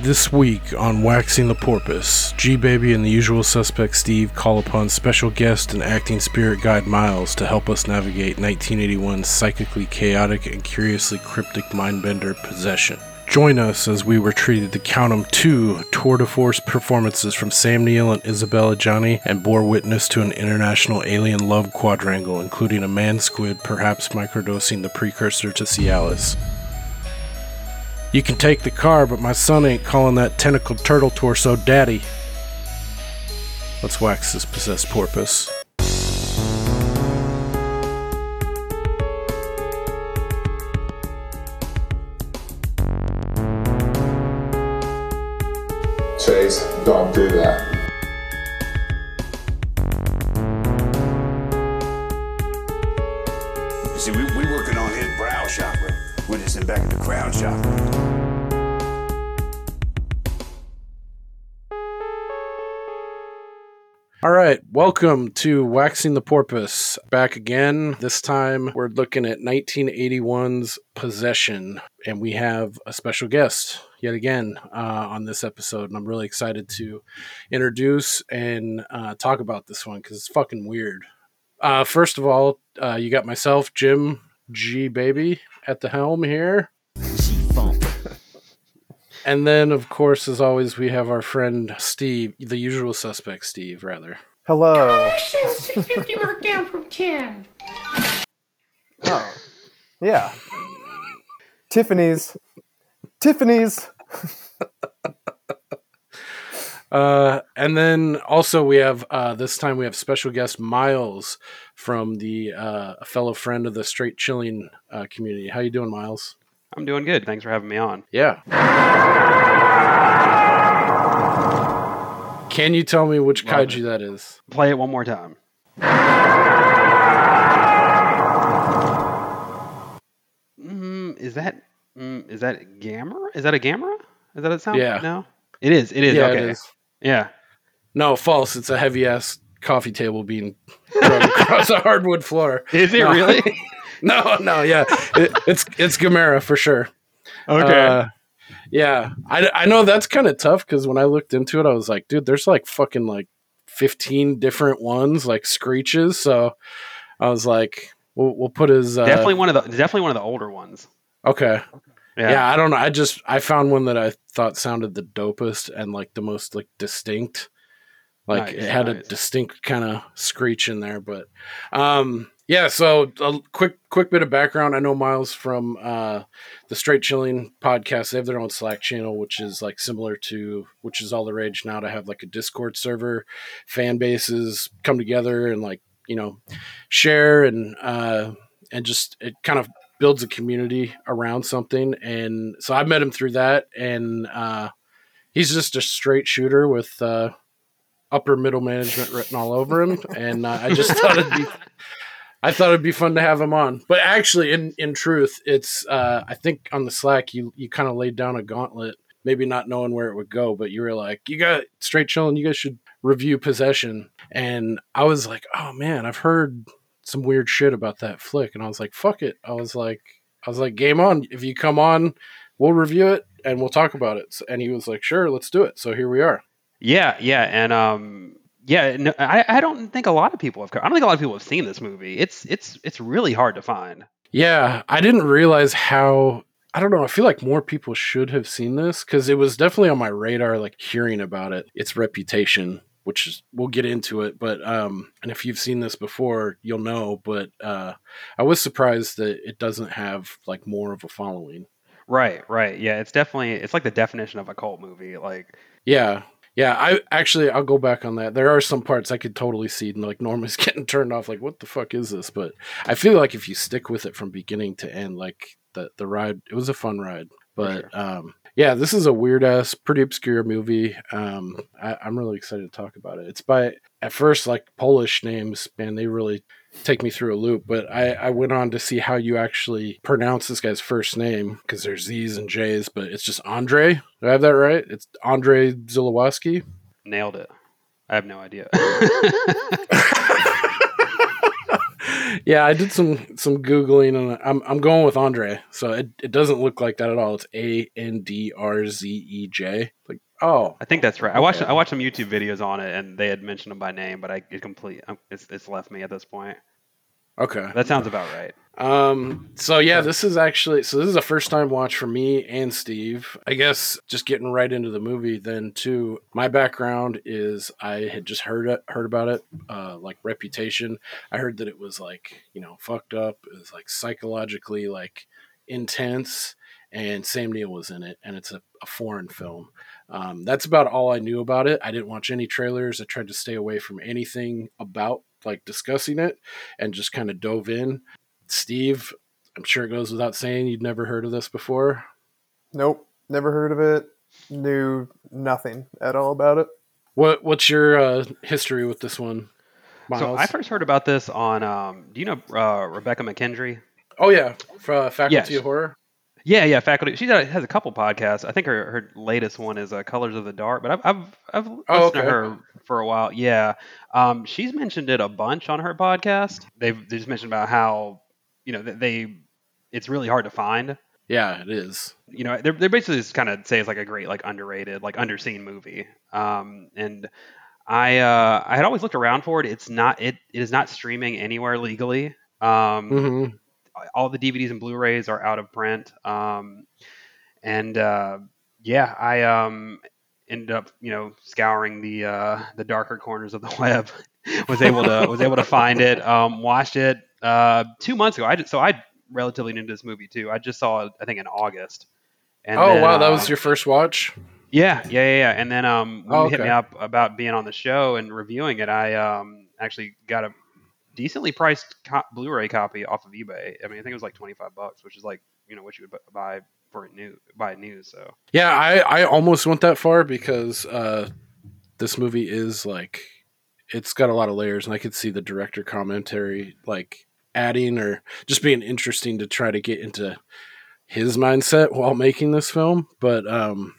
This week on Waxing the Porpoise, G Baby and the usual suspect Steve call upon special guest and acting spirit guide Miles to help us navigate 1981's psychically chaotic and curiously cryptic mindbender Possession. Join us as we were treated to count 'em two tour de force performances from Sam Neill and Isabelle Adjani and bore witness to an international alien love quadrangle, including a man squid perhaps microdosing the precursor to Cialis. You can take the car, but my son ain't calling that tentacled turtle torso daddy. Let's wax this possessed porpoise. Chase, don't do that. Back of the crown chakra. All right, welcome to Waxing the Porpoise. Back again. This time we're looking at 1981's Possession, and we have a special guest yet again uh, on this episode. And I'm really excited to introduce and uh, talk about this one because it's fucking weird. Uh, first of all, uh, you got myself, Jim G Baby, at the helm here. And then, of course, as always, we have our friend Steve, the usual suspect, Steve, rather. Hello. Since 50 mark down from 10. Oh, yeah. Tiffany's. Tiffany's. Uh, and then also we have uh, this time we have special guest Miles from the uh, fellow friend of the Straight Chilling uh, community. How you doing, Miles? I'm doing good. Thanks for having me on. Yeah. Can you tell me which Love kaiju that is? Play it one more time. Mm, is that mm, is that Gamera? Is that a Gamera? Is that a sound? Yeah. No. It is. It is. yeah, okay. it is. Yeah. No, false. It's a heavy ass coffee table being thrown across a hardwood floor. Is it No. really? No, no, yeah, it, it's it's Gamera for sure. okay. Uh, yeah, I, I know that's kind of tough because when I looked into it, I was like, dude, there's like fucking like 15 different ones, like screeches. So I was like, we'll, we'll put his. Uh, definitely one of the definitely one of the older ones. Okay. Yeah. Yeah. I don't know. I just, I found one that I thought sounded the dopest and like the most like distinct. Like Nice, it had a distinct kind of screech in there. But um, yeah, so a quick, quick bit of background. I know Miles from uh, the Straight Chilling podcast. They have their own Slack channel, which is like similar to, which is all the rage now to have like a Discord server. Fan bases come together and like you know share and uh, and just it kind of builds a community around something. And so I met him through that, and uh, he's just a straight shooter with uh, upper middle management written all over him. And uh, I just thought it'd be I thought it'd be fun to have him on. But actually, in in truth, it's uh, I think on the Slack you you kind of laid down a gauntlet, maybe not knowing where it would go, but you were like, you got straight chilling, you guys should review Possession, and I was like, oh man, I've heard some weird shit about that flick, and I was like, fuck it, I was like, I was like, game on, if you come on, we'll review it and we'll talk about it. And he was like, sure, let's do it. So here we are. Yeah. Yeah. And um. Yeah. No, I I don't think a lot of people have. I don't think a lot of people have seen this movie. It's it's it's really hard to find. Yeah, I didn't realize how. I don't know. I feel like more people should have seen this because it was definitely on my radar, like hearing about it, its reputation, which is, we'll get into it. But, um, and if you've seen this before, you'll know. But uh, I was surprised that it doesn't have like more of a following. Right. Right. Yeah. It's definitely it's like the definition of a cult movie. Like Yeah. Yeah, I actually I'll go back on that. There are some parts I could totally see and like Norma's getting turned off like what the fuck is this? But I feel like if you stick with it from beginning to end like the the ride it was a fun ride. But um yeah, this is a weird ass, pretty obscure movie. Um I, I'm really excited to talk about it. It's by at first like Polish names, man, they really take me through a loop. But I, I went on to see how you actually pronounce this guy's first name because there's Z's and J's, but it's just Andre. Do I have that right? It's Andre Zulawski. nailed it. I have no idea. yeah, I did some some googling and I'm I'm going with Andre. So it, it doesn't look like that at all. It's A N D R Z E J. Like oh, I think that's right. I watched Okay. I watched some YouTube videos on it, and they had mentioned him by name, but I it complete um, it's it's left me at this point. okay. That sounds about right. Um. So yeah, this is actually so this is a first time watch for me and Steve. I guess just getting right into the movie. Then too, my background is I had just heard it, heard about it, uh, like Reputation. I heard that it was like you know fucked up. It was like psychologically like intense, and Sam Neill was in it, and it's a, a foreign film. Um, that's about all I knew about it. I didn't watch any trailers. I tried to stay away from anything about like discussing it, and just kind of dove in. Steve, I'm sure it goes without saying you'd never heard of this before. Nope, never heard of it. Knew nothing at all about it. What what's your uh, history with this one, Miles? So I first heard about this on. Um, do you know uh, Rebekah McKendry? oh yeah, for uh, Faculty Yes. of Horror. Yeah, yeah, faculty. She has a couple podcasts. I think her, her latest one is uh, Colors of the Dark, but I've I've, I've listened Oh, okay. to her for a while. Yeah, um, she's mentioned it a bunch on her podcast. They've they just mentioned about how you know that they it's really hard to find. Yeah, it is. You know, they're they're basically just kind of say it's like a great like underrated like underseen movie. Um, and I uh, I had always looked around for it. It's not it it is not streaming anywhere legally. Um, hmm all the DVDs and Blu-rays are out of print. Um, and uh, yeah, I um, ended up, you know, scouring the uh, the darker corners of the web. Was able to was able to find it. Um, watched it uh, two months ago. I just, so I relatively new to this movie too. I just saw it, I think in August. And Oh then, wow, that uh, was your first watch. yeah, yeah, yeah, yeah. And then um, when Oh, you hit me up about being on the show and reviewing it, I um actually got a decently priced co- Blu-ray copy off of eBay. I mean, I think it was like twenty five bucks, which is like you know what you would buy for new buy new. So Yeah, I I almost went that far because uh, this movie is like it's got a lot of layers, and I could see the director commentary like adding or just being interesting to try to get into his mindset while making this film. But um,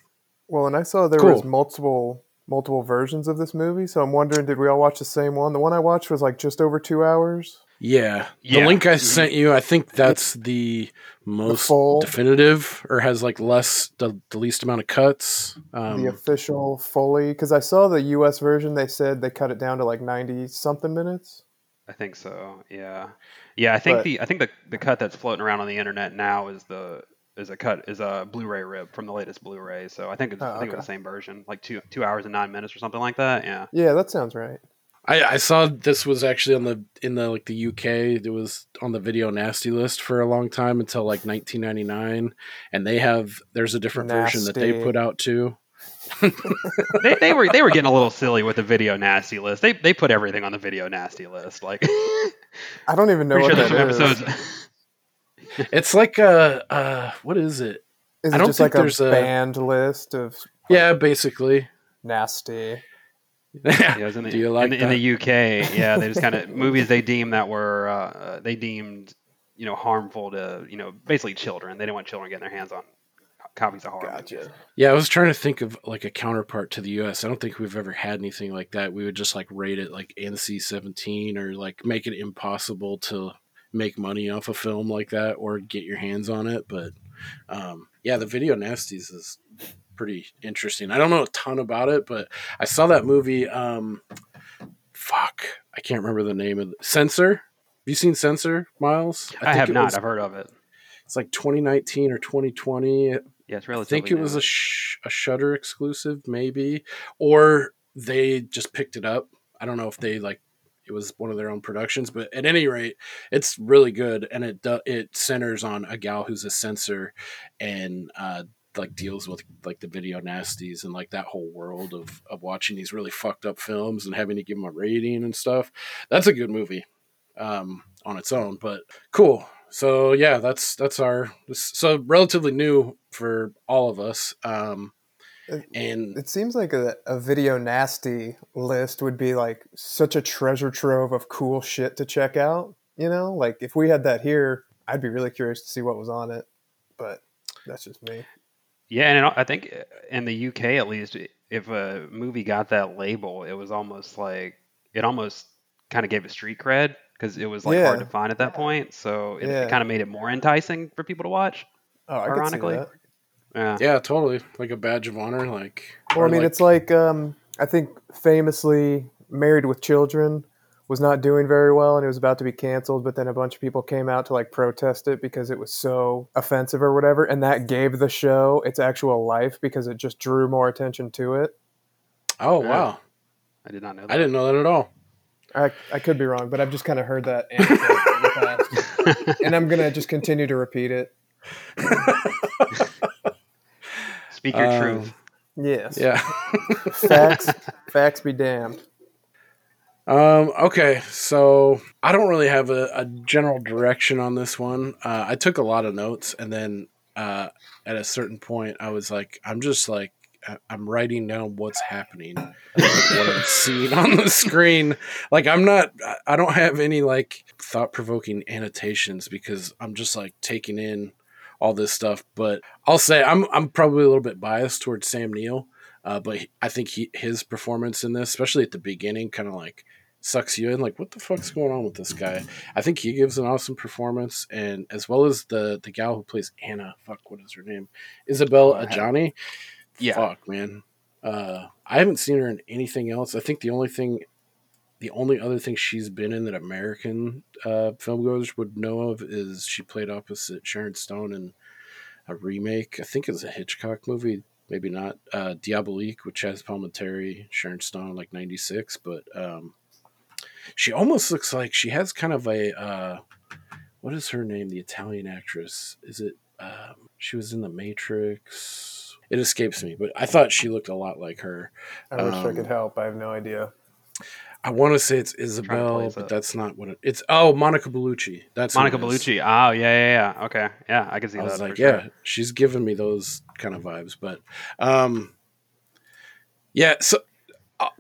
Well, and I saw there Cool. was multiple multiple versions of this movie, so I'm wondering, did we all watch the same one? The one I watched was like just over two hours. Yeah. The link I Mhm. sent you, I think that's the most full- definitive or has like less the, the least amount of cuts. Um, the official fully, because I saw the U.S. version. They said they cut it down to like 90 something minutes. I think so. Yeah, yeah. I think But- the I think the the cut that's floating around on the internet now is the is a cut is a Blu-ray rip from the latest Blu-ray. So I think it's Oh, I think it okay. was the same version, like two two hours and nine minutes or something like that. Yeah. Yeah, that sounds right. I, I saw this was actually on the in the like the UK. It was on the video nasty list for a long time until like 1999, and they have there's a different version that they put out too. they, they were they were getting a little silly with the video nasty list. They they put everything on the video nasty list. Like I don't even know pretty what sure there's that some is. episodes. It's like a uh, what is it? Is I don't just think like a there's a- banned list of Yeah, basically. nasty? Yeah, it was in the, Do you like in, the, in the UK? Yeah, they just kind of movies they deemed that were uh, they deemed you know harmful to you know basically children. They didn't want children getting their hands on copies of horror. movies. Yeah, I was trying to think of like a counterpart to the US. I don't think we've ever had anything like that. We would just like rate it like NC 17 or like make it impossible to make money off a film like that or get your hands on it. But um, yeah, the video nasties is pretty interesting. I don't know a ton about it, but I saw that movie. Um, fuck, I can't remember the name of the Censor. Have you seen Censor, Miles? I, think have not. was- I've heard of it. it's like 2019 or 2020. Yeah, it's relatively. I think it was a sh- a Shutter exclusive, maybe, or they just picked it up. I don't know if they like it was one of their own productions, but at any rate, it's really good, and it do- it centers on a gal who's a censor and uh, like deals with like the video nasties and like that whole world of of watching these really fucked up films and having to give them a rating and stuff. That's a good movie um, on its own, but cool. So yeah, that's that's our so relatively new for all of us. Um, It- and It seems like a, a video nasty list would be like such a treasure trove of cool shit to check out. You know, like if we had that here, I'd be really curious to see what was on it. But that's just me. Yeah, and I think in the UK at least, if a movie got that label, it was almost like it almost kind of gave it street cred because it was like hard to find at that point. So it, Yeah. kind of made it more enticing for people to watch. Oh, I Ironically. see that. Yeah. Yeah, totally. Like a badge of honor. Like, Well, I mean, like- it's like um, I think famously Married with Children was not doing very well and it was about to be canceled, but then a bunch of people came out to like protest it because it was so offensive or whatever, and that gave the show its actual life because it just drew more attention to it. oh Yeah. wow, I did not know that. I didn't know that at all. I, I could be wrong, but I've just kind of heard that anecdote in the past. and I'm gonna just continue to repeat it. Speak your Um, truth. Yes. Yeah. Facts. facts be damned. Um, okay, so I don't really have a, a general direction on this one. Uh, I took a lot of notes, and then uh, at a certain point, I was like, I'm just like, I'm writing down what's happening, what I'm seeing on the screen. Like, I'm not, I- don't have any like thought provoking annotations because I'm just like taking in all this stuff. But I'll say I'm, I'm probably a little bit biased towards Sam Neill. Uh, but I think he, his performance in this, especially at the beginning, kind of like sucks you in. Like, what the fuck's going on with this guy? I think he gives an awesome performance, and as well as the the gal who plays Anna. Fuck, what is her name? Isabelle Oh, Adjani. Yeah. Fuck, man. Uh, I haven't seen her in anything else. I think the only thing, the only other thing she's been in that American uh, filmgoers would know of is she played opposite Sharon Stone in a remake. I think it's a Hitchcock movie. Maybe not. Uh, Diabolique, which has Palminteri, Sharon Stone, like '96, but um, she almost looks like she has kind of a uh, what is her name? The Italian actress. Is it? Um, she was in The Matrix. It escapes me, but I thought she looked a lot like her. I wish I Um, could help. I have no idea. I want to say it's trying Isabel, but it. that's not what it, it's. Oh, Monica Bellucci. That's Monica it is. Bellucci. Oh, yeah, yeah, yeah. Okay. Yeah, I can see I that. was for like, sure. yeah, she's giving me those kind of vibes. But, um, yeah. So,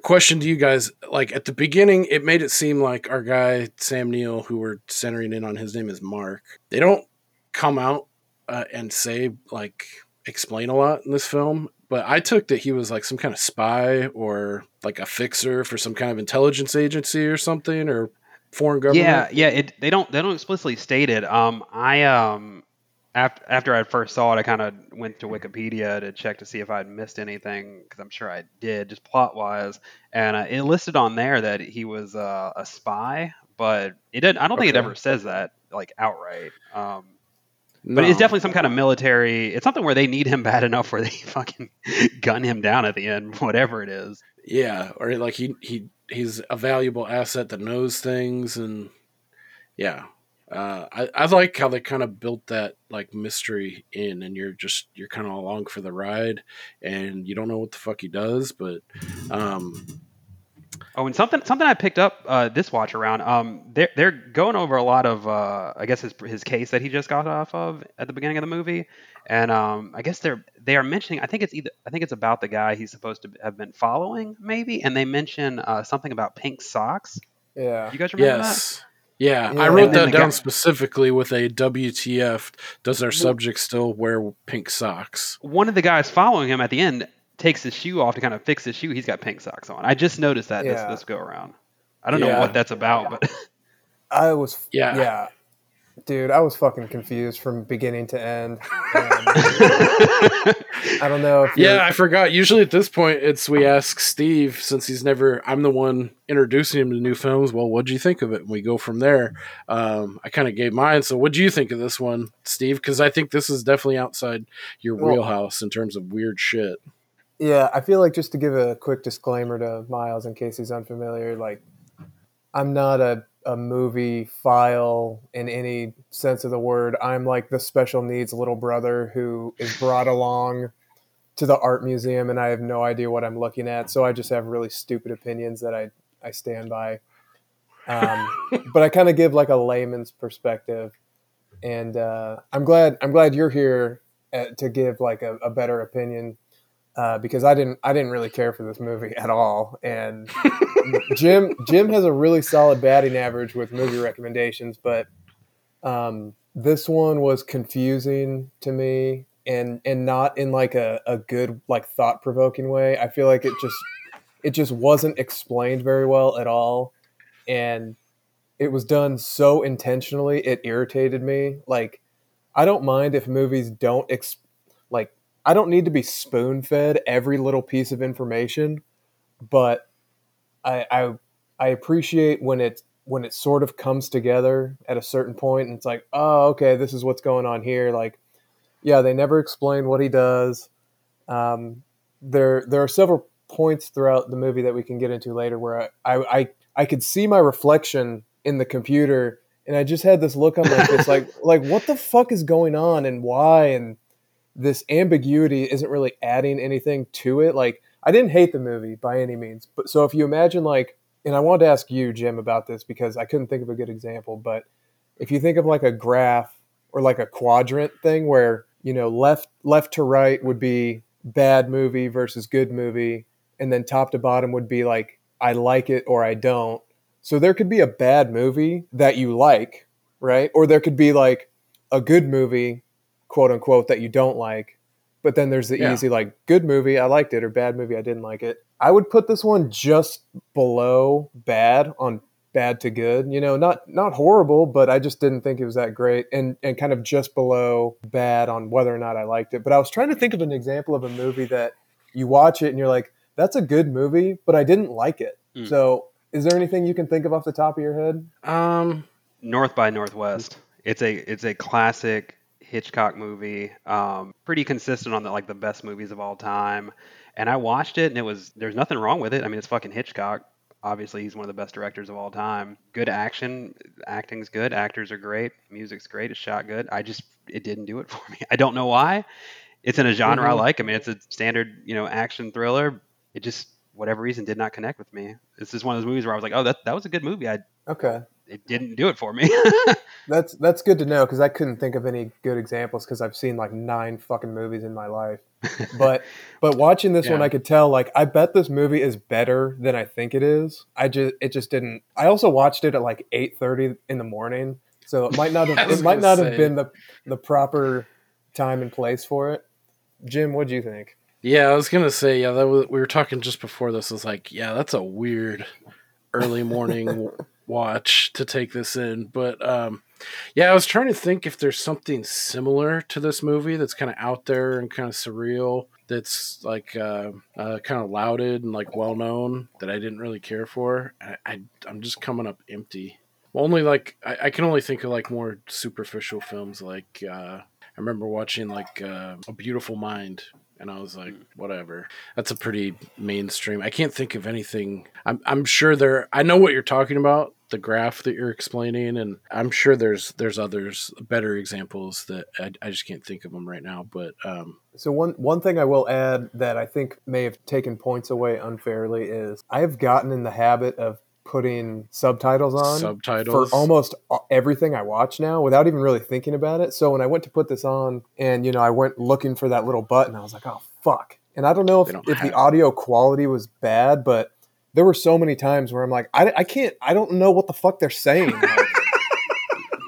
question to you guys: like at the beginning, it made it seem like our guy Sam Neill, who we're centering in on, his name is Mark. They don't come out uh, and say like explain a lot in this film. But I took that he was like some kind of spy or like a fixer for some kind of intelligence agency or something or foreign government. Yeah, yeah. It they don't they don't explicitly state it. Um, I um, after after I first saw it, I kind of went to Wikipedia to check to see if I'd missed anything because I'm sure I did, just plot wise. And uh, it listed on there that he was uh, a spy, but it didn't. I don't think it ever says that like outright. Um, but it's definitely some kind of military. It's something where they need him bad enough where they fucking gun him down at the end, whatever it is. Yeah, or like he he he's a valuable asset that knows things, and yeah, uh, I I like how they kind of built that like mystery in, and you're just you're kind of along for the ride, and you don't know what the fuck he does, but um, Oh, and something something I picked up uh, this watch around. Um, they're they're going over a lot of uh, I guess his his case that he just got off of at the beginning of the movie, and um, I guess they're they are mentioning. I think it's either I think it's about the guy he's supposed to have been following, maybe, and they mention uh, something about pink socks. Yeah. You guys remember that? Yes. Yeah, Yeah. I wrote that down guy- specifically with a WTF. Does our subject still wear pink socks? One of the guys following him at the end takes his shoe off to kind of fix his shoe. He's got pink socks on. I just noticed that Yeah. this this go around. I don't know what that's about, but I was Yeah. yeah. Dude, I was fucking confused from beginning to end. And I don't know if Yeah, I forgot. Usually at this point, it's we ask Steve since he's never. I'm the one introducing him to new films. Well, what'd you think of it? And we go from there. Um, I kind of gave mine. So, what do you think of this one, Steve? Because I think this is definitely outside your Well- wheelhouse in terms of weird shit. Yeah, I feel like just to give a quick disclaimer to Miles in case he's unfamiliar, like I'm not a, a movie file in any sense of the word. I'm like the special needs little brother who is brought along to the art museum and I have no idea what I'm looking at. So I just have really stupid opinions that I, I stand by. Um, but I kind of give like a layman's perspective. And uh, I'm glad I'm glad you're here uh, to give like a, a better opinion uh, because I didn't I didn't really care for this movie at all. And Jim Jim has a really solid batting average with movie recommendations, but um, this one was confusing to me and and not in like a, a good like thought provoking way. I feel like it just it just wasn't explained very well at all. And it was done so intentionally it irritated me. Like I don't mind if movies don't ex- like I don't need to be spoon fed every little piece of information, but I, I I appreciate when it when it sort of comes together at a certain point and it's like, oh, okay, this is what's going on here. Like, yeah, they never explain what he does. Um, there there are several points throughout the movie that we can get into later where I I, I, I could see my reflection in the computer and I just had this look on my face like like what the fuck is going on and why and this ambiguity isn't really adding anything to it. Like I didn't hate the movie by any means, but so if you imagine like, and I wanted to ask you, Jim, about this because I couldn't think of a good example, but if you think of like a graph or like a quadrant thing where you know left left to right would be bad movie versus good movie, and then top to bottom would be like I like it or I don't. So there could be a bad movie that you like, right? Or there could be like a good movie, quote unquote, that you don't like. But then there's the Yeah. easy like good movie, I liked it, or bad movie, I didn't like it. I would put this one just below bad on bad to good. You know, not not horrible, but I just didn't think it was that great, and and kind of just below bad on whether or not I liked it. But I was trying to think of an example of a movie that you watch it and you're like, that's a good movie, but I didn't like it. Mm. So, is there anything you can think of off the top of your head? Um, North by Northwest. It's a it's a classic Hitchcock movie. Um, pretty consistent on the like the best movies of all time. And I watched it, and it was there's nothing wrong with it. I mean, it's fucking Hitchcock. Obviously, he's one of the best directors of all time. Good action, acting's good, actors are great, music's great, it's shot good. I just it didn't do it for me. I don't know why. It's in a genre I Mhm. like. I mean, it's a standard you know action thriller. It just whatever reason did not connect with me. This is one of those movies where I was like, oh, that that was a good movie. I Okay, it didn't do it for me. that's that's good to know because I couldn't think of any good examples because I've seen like nine fucking movies in my life. But but watching this one, I could tell like I bet this movie is better than I think it is. I just it just didn't. I also watched it at like eight thirty in the morning, so it might not have it might gonna not have been the the proper time and place for it. Jim, what do you think? yeah, I was gonna say, yeah, that was, we were talking just before this. Was like, yeah, that's a weird early morning w- watch to take this in. But um, yeah, I was trying to think if there's something similar to this movie that's kind of out there and kind of surreal. That's like uh, uh, kind of lauded and like well known that I didn't really care for. I, I I'm just coming up empty. Only like I, I can only think of like more superficial films. Like uh, I remember watching like uh, A Beautiful Mind, and I was like, whatever. That's a pretty mainstream. I can't think of anything. I'm I'm sure there. I know what you're talking about. The graph that you're explaining, and I'm sure there's there's others better examples that I, I just can't think of them right now. But um, So one one thing I will add that I think may have taken points away unfairly is I have gotten in the habit of putting subtitles on subtitles for almost everything I watch now without even really thinking about it. So when I went to put this on and you know I went looking for that little button, I was like, "Oh fuck." And I don't know if, don't if the it. audio quality was bad, but there were so many times where I'm like, I, I can't, I don't know what the fuck they're saying.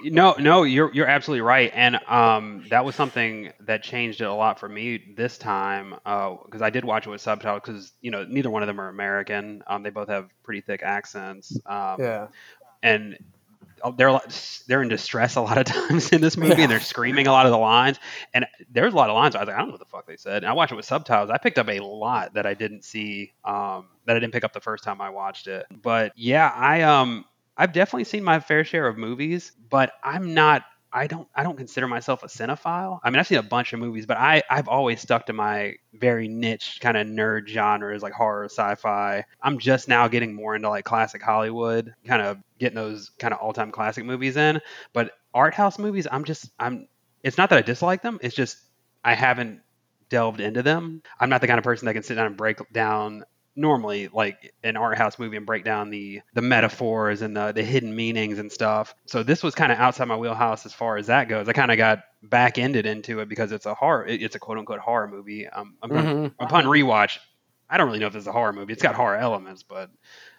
Like, No, no, you're you're absolutely right, and um, that was something that changed it a lot for me this time because I did watch it with subtitles because you know neither one of them are American. Um, they both have pretty thick accents. Um, yeah. and uh, they're they're in distress a lot of times in this movie, and they're screaming a lot of the lines. And there's a lot of lines I was like, I don't know what the fuck they said. And I watched it with subtitles. I picked up a lot that I didn't see, um, that I didn't pick up the first time I watched it. But yeah, I um I've definitely seen my fair share of movies, but I'm not. I don't. I don't consider myself a cinephile. I mean, I've seen a bunch of movies, but I I've always stuck to my very niche kind of nerd genres like horror, sci-fi. I'm just now getting more into like classic Hollywood, kind of getting those kind of all-time classic movies in. But art house movies, I'm just I'm. It's not that I dislike them. It's just I haven't delved into them. I'm not the kind of person that can sit down and break down normally like an art house movie and break down the the metaphors and the the hidden meanings and stuff. So this was kind of outside my wheelhouse as far as that goes. I kind of got back ended into it because it's a horror it- it's a quote unquote horror movie. Um upon, Mhm. upon rewatch, I don't really know if it's a horror movie. It's got horror elements, but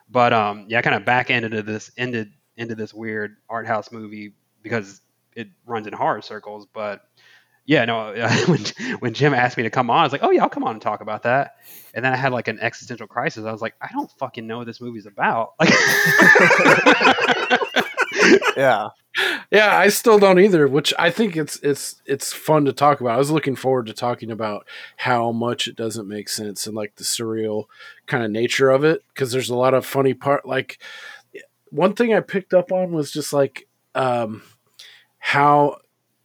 but um yeah, I kind of back ended into this ended into this weird art house movie because it runs in horror circles, but yeah, no. when when Jim asked me to come on, I was like, "Oh yeah, I'll come on and talk about that." And then I had like an existential crisis. I was like, "I don't fucking know what this movie's about." Like, yeah. yeah, I still don't either. Which I think it's it's it's fun to talk about. I was looking forward to talking about how much it doesn't make sense and like the surreal kind of nature of it because there's a lot of funny part. Like one thing I picked up on was just like um, how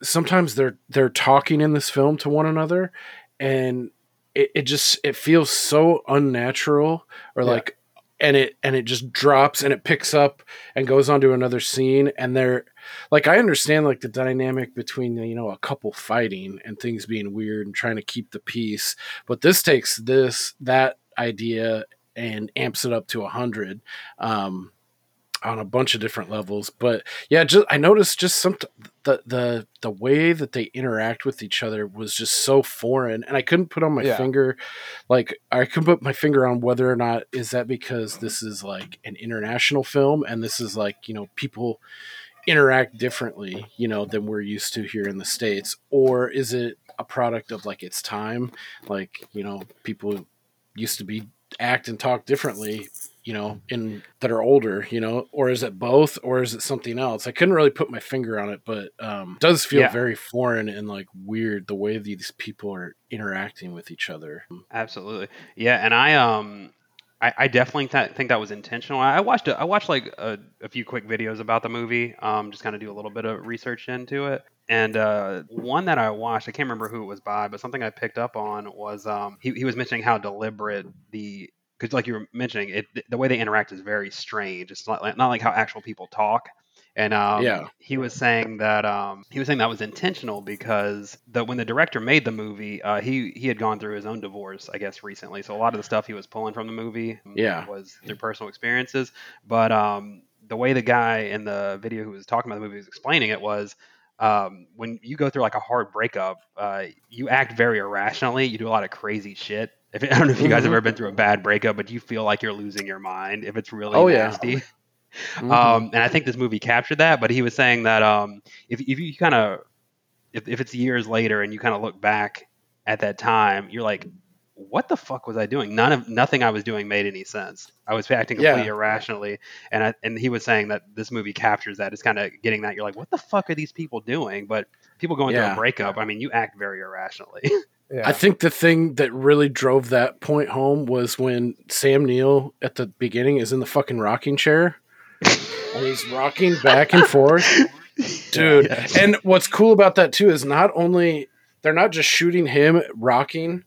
sometimes they're they're talking in this film to one another, and it, it just it feels so unnatural or Yeah. like and it and it just drops and it picks up and goes on to another scene and they're like I understand like the dynamic between you know a couple fighting and things being weird and trying to keep the peace, but this takes this that idea and amps it up to a hundred um, on a bunch of different levels. But yeah, just I noticed just some the the the way that they interact with each other was just so foreign, and I couldn't put on my Yeah. finger like I couldn't put my finger on whether or not is that because this is like an international film and this is like you know people interact differently, you know, than we're used to here in the states, or is it a product of like its time? Like you know, people used to be act and talk differently, you know, in that are older, you know, or is it both, or is it something else? I couldn't really put my finger on it, but um, it does feel Yeah. very foreign and like weird the way these people are interacting with each other. Absolutely. Yeah, and I um I, I definitely th- think that was intentional. I I watched a, I watched like a, a few quick videos about the movie, um, just kind of do a little bit of research into it. And uh, one that I watched, I can't remember who it was by, but something I picked up on was um, he, he was mentioning how deliberate the because like you were mentioning it the way they interact is very strange. It's not like, not like how actual people talk. And um, Yeah. he was saying that um, he was saying that was intentional because the when the director made the movie, uh, he he had gone through his own divorce, I guess, recently. So a lot of the stuff he was pulling from the movie Yeah. was through personal experiences. But um, the way the guy in the video who was talking about the movie was explaining it was um, when you go through like a hard breakup, uh, you act very irrationally. You do a lot of crazy shit. If, I don't know if you guys have Mhm. ever been through a bad breakup, but you feel like you're losing your mind if it's really Oh, yeah. nasty. Mhm. Um, and I think this movie captured that. But he was saying that um, if if you kind of if, if it's years later and you kind of look back at that time, you're like, what the fuck was I doing? None of nothing I was doing made any sense. I was acting Yeah. completely irrationally, and I, and he was saying that this movie captures that. It's kind of getting that you're like, what the fuck are these people doing? But people going through a breakup, I mean, you act very irrationally. Yeah. I think the thing that really drove that point home was when Sam Neill at the beginning is in the fucking rocking chair and he's rocking back and forth. Dude. Yes. And what's cool about that too is not only they're not just shooting him rocking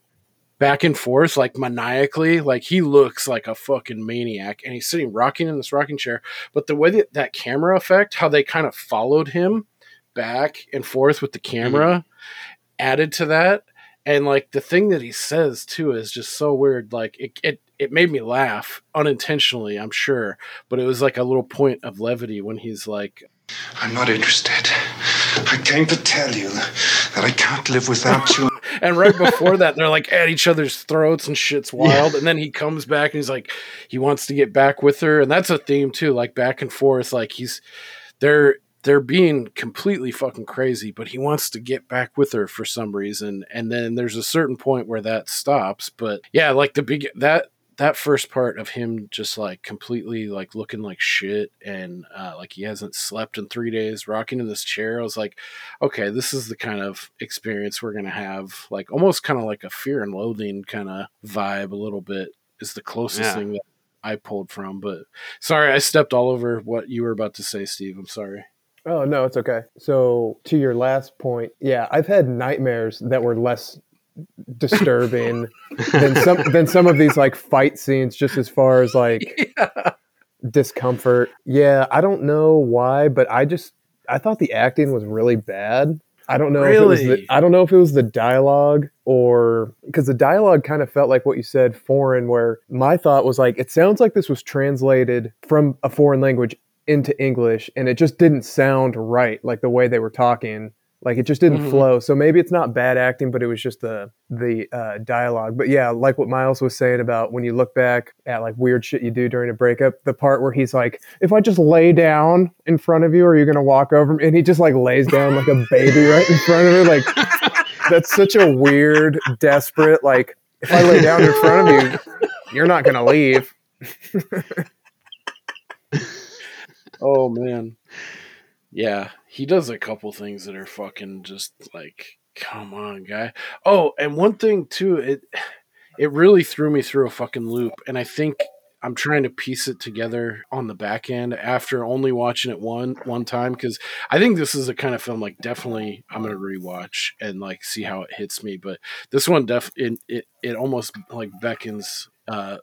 back and forth like maniacally, like he looks like a fucking maniac and he's sitting rocking in this rocking chair, but the way that that camera effect, how they kind of followed him back and forth with the camera mm-hmm. added to that and like the thing that he says too is just so weird. Like it, it it made me laugh unintentionally i'm sure but it was like a little point of levity when he's like I'm not interested. I came to tell you that I can't live without you. and right before that they're like at each other's throats and shit's wild. And then he comes back and he's like he wants to get back with her. And that's a theme too like back and forth. Like he's they're they're being completely fucking crazy but he wants to get back with her for some reason and then there's a certain point where that stops but yeah like the big that that first part of him just like completely like looking like shit and uh, like he hasn't slept in three days rocking in this chair i was like okay, this is the kind of experience we're gonna have, like almost kind of like a fear and loathing kind of vibe, a little bit is the closest Yeah. thing that I pulled from. But sorry, I stepped all over what you were about to say, Steve. I'm sorry. Oh no, it's okay. So to your last point, yeah, I've had nightmares that were less disturbing than some than some of these like fight scenes just as far as like discomfort. Yeah, I don't know why, but I just I thought the acting was really bad. I don't know if it was the, Really? I don't know if it was the dialogue or because the dialogue kind of felt like what you said foreign where my thought was like it sounds like this was translated from a foreign language into English and it just didn't sound right like the way they were talking. Like it just didn't Mhm. flow. So maybe it's not bad acting but it was just the the uh, dialogue. But yeah like what miles was saying about when you look back at like weird shit you do during a breakup the part where he's like if i just lay down in front of you are you gonna walk over me? And he just like lays down like a baby right in front of her. Like that's such a weird desperate like if i lay down in front of you you're not gonna leave Oh man. Yeah, he does a couple things that are fucking just like, come on, guy. Oh, and one thing too, it it really threw me through a fucking loop, and I think I'm trying to piece it together on the back end after only watching it one one time because I think this is a kind of film like definitely I'm gonna rewatch and like see how it hits me. But this one def it it, it almost like beckons uh,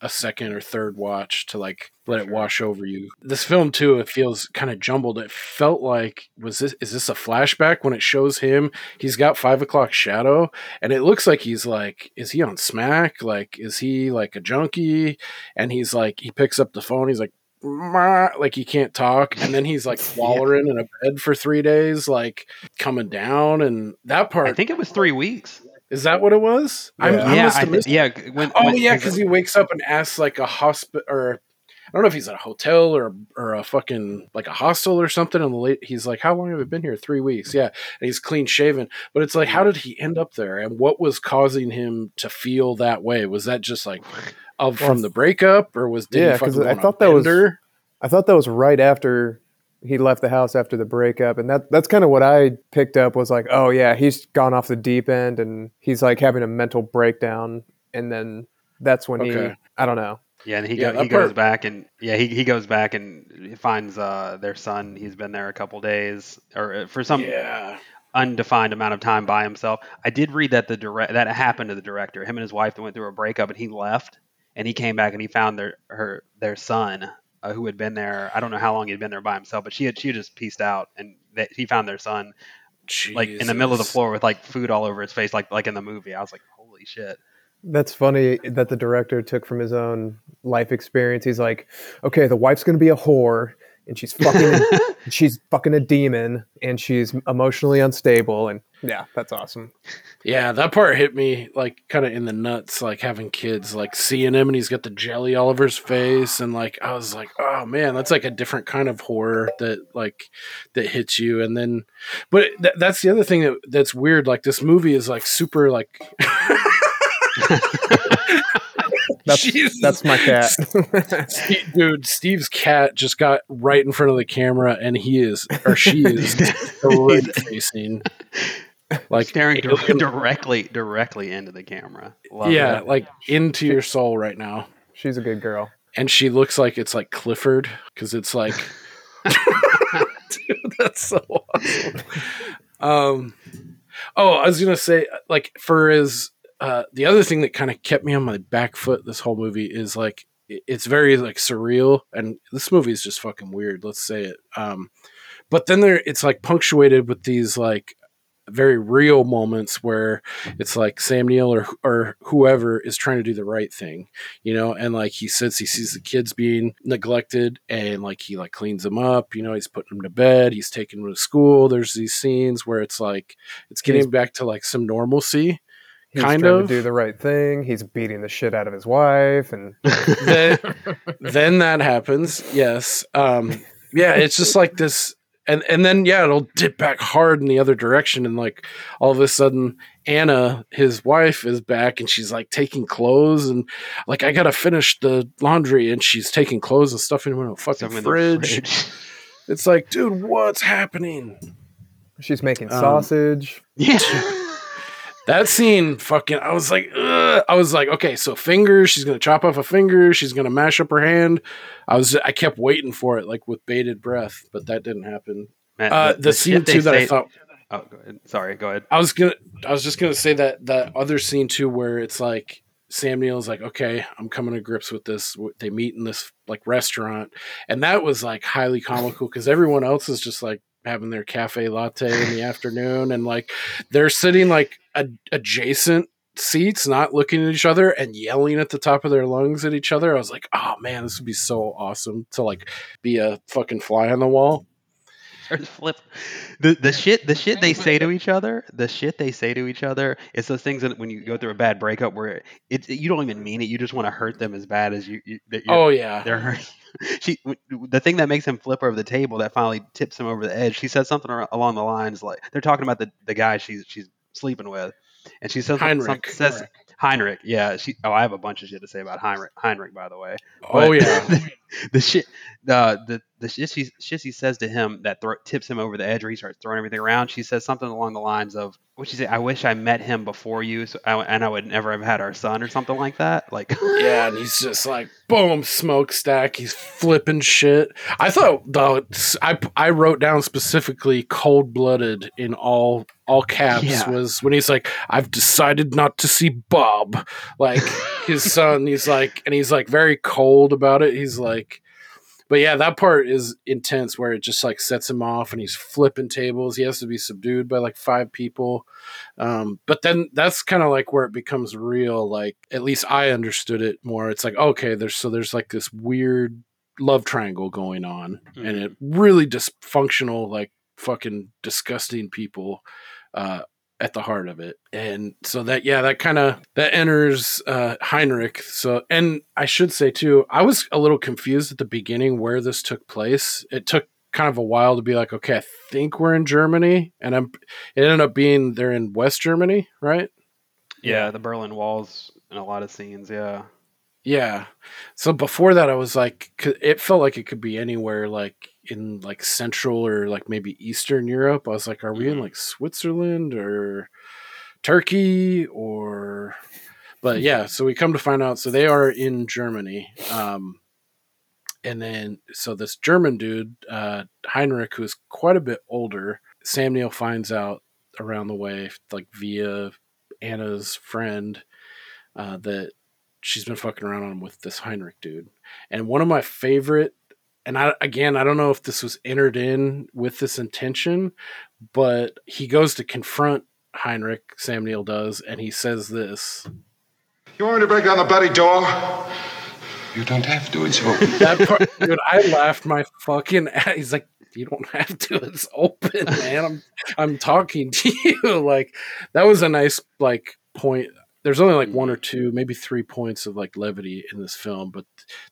a second or third watch to like let it wash over you. This film too, it feels kind of jumbled. It felt like was this is this a flashback when it shows him? He's got five o'clock shadow, and it looks like he's like, is he on smack? Like, is he like a junkie? And he's like, he picks up the phone. He's like. Like he can't talk, and then he's like wallowing in a bed for three days, like coming down, and that part I think it was three weeks. Is that what it was? I'm- I yeah, must I have thi- missed yeah. When, Oh when- yeah, because he wakes up and asks like a hospital or I don't know if he's at a hotel or or a fucking like a hostel or something. And the late he's like, "How long have you been here? Three weeks." Yeah, and he's clean shaven. But it's like, how did he end up there? And what was causing him to feel that way? Was that just like of from the breakup, or was did yeah, he 'cause fucking I go on a thought that was- I thought that was right after he left the house after the breakup, and that that's kind of what I picked up was like, oh yeah, he's gone off the deep end, and he's like having a mental breakdown, and then that's when he I don't know, Yeah, and he, Yeah, go, that he goes back and yeah, he, he goes back and finds uh, their son. He's been there a couple days or uh, for some yeah, undefined amount of time by himself. I did read that the direct that happened to the director. Him and his wife went through a breakup and he left and he came back and he found their her their son uh, who had been there. I don't know how long he'd been there by himself, but she had she had just pieced out and that he found their son like in the middle of the floor with like food all over his face, like like in the movie. I was like, holy shit. That's funny that the director took from his own life experience. He's like, okay, the wife's going to be a whore and she's fucking she's fucking a demon and she's emotionally unstable and yeah, that's awesome. Yeah, that part hit me like kind of in the nuts, like having kids, like seeing him and he's got the jelly all over his face, and like I was like, oh man, that's like a different kind of horror that like that hits you, and then, but th- that's the other thing that that's weird. Like this movie is like super like. That's Jesus. that's my cat. Steve- dude, Steve's cat just got right in front of the camera, and he is or she is horrid facing, like Staring alien- directly directly into the camera. Love yeah, it. like into your soul right now. she's a good girl. and she looks like it's like Clifford because it's like, dude, that's so awesome. Um, oh, I was gonna say, like, for his uh, the other thing that kind of kept me on my back foot this whole movie is like it's very like surreal, and this movie is just fucking weird. Let's say it. Um, but then there, it's like punctuated with these like very real moments where it's like Sam Neill or or whoever is trying to do the right thing, you know, and like he says he sees the kids being neglected and like he like cleans them up, you know, he's putting them to bed, he's taking them to school. There's these scenes where it's like it's getting back to like some normalcy. He's Kind trying of. to do the right thing. He's beating the shit out of his wife and then, then that happens. Yes. Um, yeah, it's just like this and and then yeah, it'll dip back hard in the other direction and like all of a sudden Anna, his wife, is back and she's like taking clothes and like I gotta finish the laundry and she's taking clothes and stuff into a fucking in the fridge. It's like, dude, what's happening? she's making Um, sausage. Yeah. That scene, fucking, I was like, Ugh. I was like, okay, so fingers, she's gonna chop off a finger, she's gonna mash up her hand. I was, I kept waiting for it, like with bated breath, but that didn't happen. Uh, the, scene shit they too that I thought, Oh, go ahead. Sorry, go ahead. I was gonna, I was just gonna say that that other scene too, where it's like Sam Neill's like, okay, I'm coming to grips with this. They meet in this like restaurant, and that was like highly comical because everyone else is just like having their cafe latte in the afternoon, and like they're sitting like a- adjacent seats, not looking at each other and yelling at the top of their lungs at each other. I was like, oh man, this would be so awesome to like be a fucking fly on the wall. Flip the the shit the shit they say to each other the shit they say to each other it's those things that when you go through a bad breakup where it, you don't even mean it you just want to hurt them as bad as you, you that Oh yeah, they're hurting. she the thing that makes him flip over the table that finally tips him over the edge she says something along the lines like they're talking about the, the guy she's she's sleeping with and she says something- Heinrich. says Heinrich yeah she oh I have a bunch of shit to say about Heinrich Heinrich by the way oh But yeah. the shit uh, the the the shit she, shit she says to him that thro- tips him over the edge, where he starts throwing everything around. She says something along the lines of, "What she say? I wish I met him before you, so I, and I would never have had our son, or something like that." Like, Yeah, and he's just like boom, smokestack. He's flipping shit. I thought though, I I wrote down specifically cold blooded in all all caps Yeah. was when he's like, I've decided not to see Bob, like his son. He's like, and he's like very cold about it. He's like. But yeah, that part is intense where it just like sets him off and he's flipping tables. He has to be subdued by like five people. Um, but then that's kind of like where it becomes real. Like at least I understood it more. It's like okay, there's so there's like this weird love triangle going on, and it really dysfunctional, like fucking disgusting people uh, at the heart of it. And so that yeah, that kind of that enters uh, Heinrich. So and I should say too, I was a little confused at the beginning where this took place. It took kind of a while to be like, okay, I think we're in Germany, and I'm. It ended up being they're in West Germany, right? yeah, the Berlin Walls in a lot of scenes. Yeah, Yeah. So before that, I was like, it felt like it could be anywhere, like in like Central or like maybe Eastern Europe. I was like, are we in Mhm. like Switzerland or Turkey or? But yeah, so we come to find out, so they are in Germany. Um, and then so this German dude, uh, Heinrich, who's quite a bit older, Sam Neill finds out around the way, like via Anna's friend, uh, that she's been fucking around on with this Heinrich dude. And one of my favorite, and I again, I don't know if this was entered in with this intention, but he goes to confront Heinrich, Sam Neill does, and he says this. You want me to break down the bloody door? You don't have to, it's open. That part, dude, I laughed my fucking ass. He's like, you don't have to. It's open, man. I'm I'm talking to you. Like that was a nice like point. There's only like one or two, maybe three points of like levity in this film, but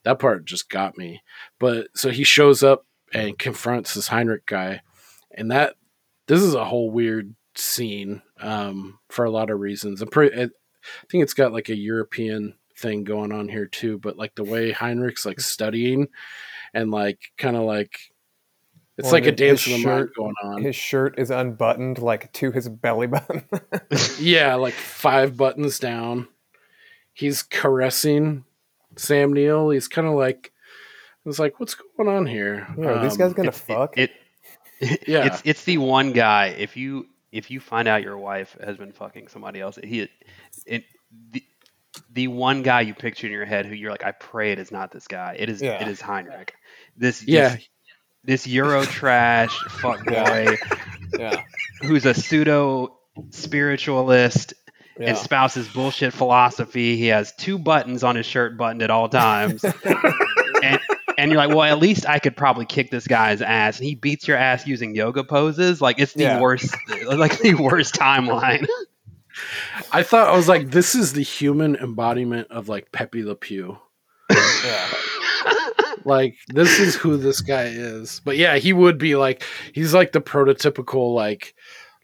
that part just got me. But so he shows up and confronts this Heinrich guy, and that this is a whole weird scene um, for a lot of reasons. I'm pretty. I think it's got like a European thing going on here too, but like the way Heinrich's like studying and like kind of like it's Well, like a dance of the shirt- going on. His shirt is unbuttoned like to his belly button. yeah, like five buttons down. He's caressing Sam Neill. He's kind of like, it's like, what's going on here? Yeah, are these Um, guys gonna it- fuck? It, Yeah. it's it's the one guy. If you if you find out your wife has been fucking somebody else, he it the, the one guy you picture in your head who you're like, I pray it is not this guy. It is Yeah. it is Heinrich. This Yeah. this, this Euro trash fuck boy yeah, who's a pseudo spiritualist yeah. and spouses bullshit philosophy. He has two buttons on his shirt buttoned at all times. and and you're like, well, at least I could probably kick this guy's ass. And he beats your ass using yoga poses. Like it's the Yeah. worst, like the worst timeline. I thought I was like, this is the human embodiment of like Pepe Le Pew. yeah. Like this is who this guy is. But yeah, he would be like he's like the prototypical like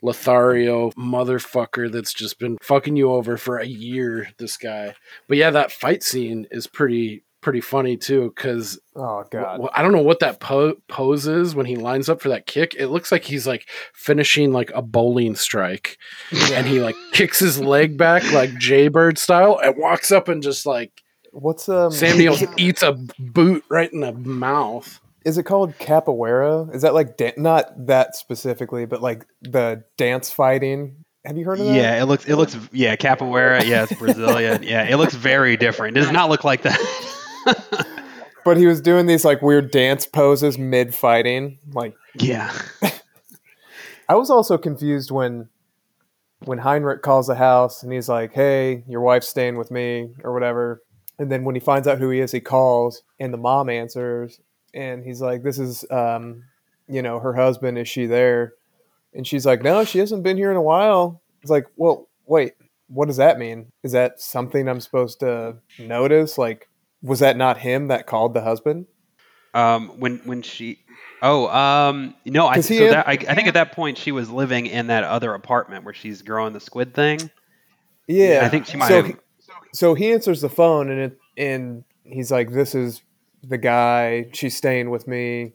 Lothario motherfucker that's just been fucking you over for a year. This guy. But yeah, that fight scene is pretty pretty funny too because Oh god. I don't know what that po- pose is when he lines up for that kick. It looks like he's like finishing like a bowling strike, and he like kicks his leg back like Jaybird style and walks up and just like What's um? Sam Neill eats a boot right in the mouth. Is it called capoeira? Is that like da- not that specifically, but like the dance fighting? Have you heard of that? yeah, it looks it looks yeah capoeira. Yeah, it's Brazilian. Yeah, it looks very different. It does not look like that. But he was doing these like weird dance poses mid fighting. Like yeah. I was also confused when when Heinrich calls the house and he's like, "Hey, your wife's staying with me" or whatever. And then when he finds out who he is, he calls and the mom answers and he's like, "This is um, you know, her husband. Is she there?" And she's like, "No, she hasn't been here in a while." It's like, "Well, wait. What does that mean? Is that something I'm supposed to notice? Like, was that not him that called the husband?" Um, when when she, oh, um, no, I so had- that I, I think at that point she was living in that other apartment where she's growing the squid thing. Yeah, I think she might so have- He, so he answers the phone and it and he's like, "This is the guy. She's staying with me."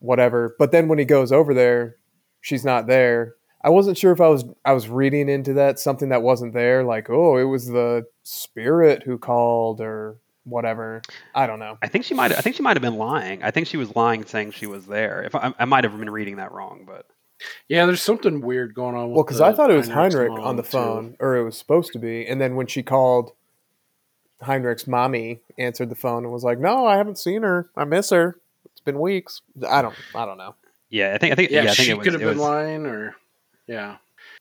whatever. But then when he goes over there, she's not there. I wasn't sure if I was I was reading into that something that wasn't there, like oh, it was the spirit who called or whatever. I don't know. I think she might. I think she might have been lying. I think she was lying, saying she was there. If I, I might have been reading that wrong, but Yeah, there's something weird going on. With Well, because I thought it was Heinrich's Heinrich on the too. phone, or it was supposed to be. And then when she called, Heinrich's mommy answered the phone and was like, "No, I haven't seen her. I miss her. It's been weeks. I don't. I don't know. yeah, I think I think Yeah, yeah, I think she it was, could have been was, lying, or yeah.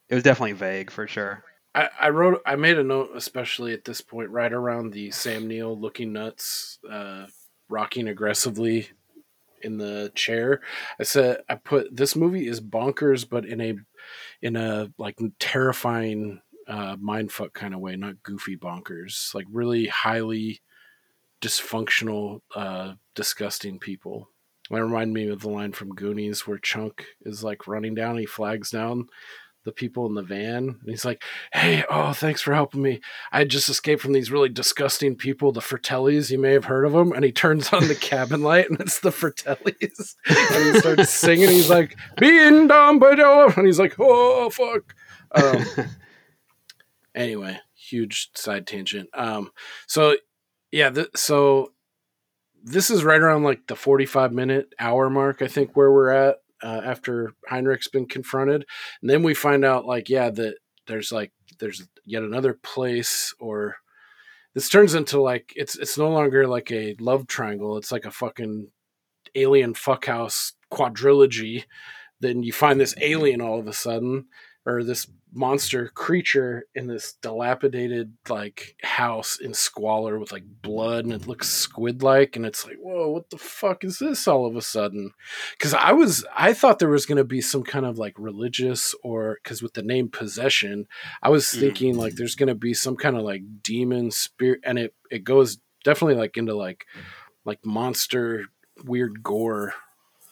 it was definitely vague for sure. I, I wrote I made a note especially at this point right around the Sam Neill looking nuts uh, rocking aggressively in the chair. I said I put this movie is bonkers but in a in a like terrifying uh mindfuck kind of way, not goofy bonkers. Like really highly dysfunctional uh disgusting people. That remind me of the line from Goonies where Chunk is like running down, he flags down the people in the van. And he's like, Hey, oh, thanks for helping me. I just escaped from these really disgusting people, the Fratellis. You may have heard of them. And he turns on the cabin light and it's the Fratellis. and he starts singing. He's like, Being down by. And he's like, Oh, fuck. Um, anyway, huge side tangent. Um, so, yeah, th- so this is right around like the 45 minute hour mark, I think, where we're at uh, after Heinrich's been confronted. And then we find out, like, yeah, that there's like, there's yet another place or this turns into like it's it's no longer like a love triangle it's like a fucking alien fuckhouse quadrilogy then you find this alien all of a sudden or this monster creature in this dilapidated like house in squalor with like blood and it looks squid like and it's like whoa what the fuck is this all of a sudden because i was i thought there was going to be some kind of like religious or because with the name possession i was Mm. thinking like there's going to be some kind of like demon spirit and it it goes definitely like into like like monster weird gore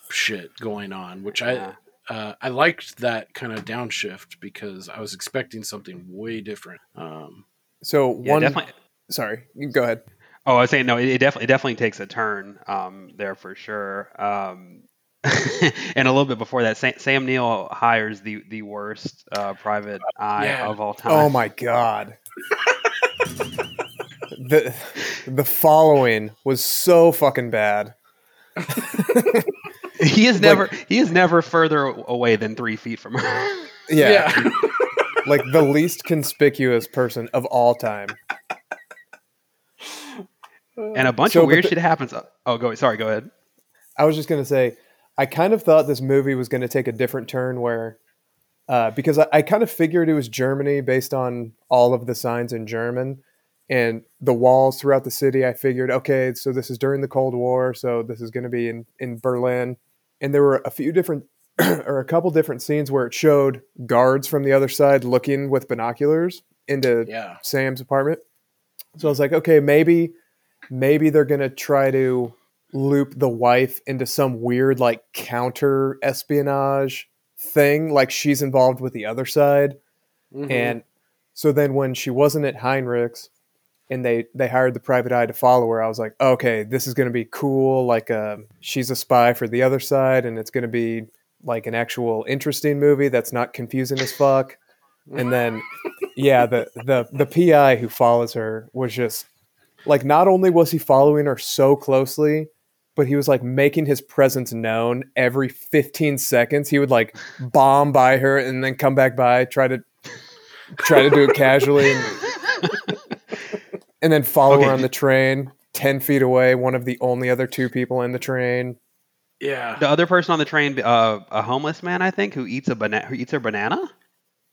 shit going on which i. uh, I liked that kind of downshift because I was expecting something way different. Um, So Yeah, one. definitely. Sorry, you go ahead. Oh, I was saying no. It, it definitely it definitely takes a turn um, there for sure. Um, and a little bit before that, Sam, Sam Neill hires the the worst uh, private eye Yeah. of all time. Oh my god. the the following was so fucking bad. He is never he is never further away than three feet from her. Yeah, like the least conspicuous person of all time. and a bunch So, of weird the- shit happens. Oh, go sorry. Go ahead. I was just gonna say, I kind of thought this movie was gonna take a different turn where, uh, because I, I kind of figured it was Germany based on all of the signs in German and the walls throughout the city. I figured, okay, so this is during the Cold War, so this is gonna be in in Berlin, and there were a few different or a couple different scenes where it showed guards from the other side looking with binoculars into yeah, Sam's apartment. So I was like, okay, maybe maybe they're gonna try to loop the wife into some weird like counter espionage thing, like she's involved with the other side. Mhm. And so then when she wasn't at Heinrich's and they they hired the private eye to follow her, I was like, okay, this is gonna be cool. Like uh, she's a spy for the other side, and it's gonna be like an actual interesting movie that's not confusing as fuck. And then yeah, the the the PI who follows her was just like not only was he following her so closely, but he was like making his presence known every 15 seconds. He would like bomb by her and then come back by, try to try to do it casually and, and then follow Okay. her on the train 10 feet away, one of the only other two people in the train. yeah. The other person on the train, uh, a homeless man, I think, who eats a banana. Who eats a banana?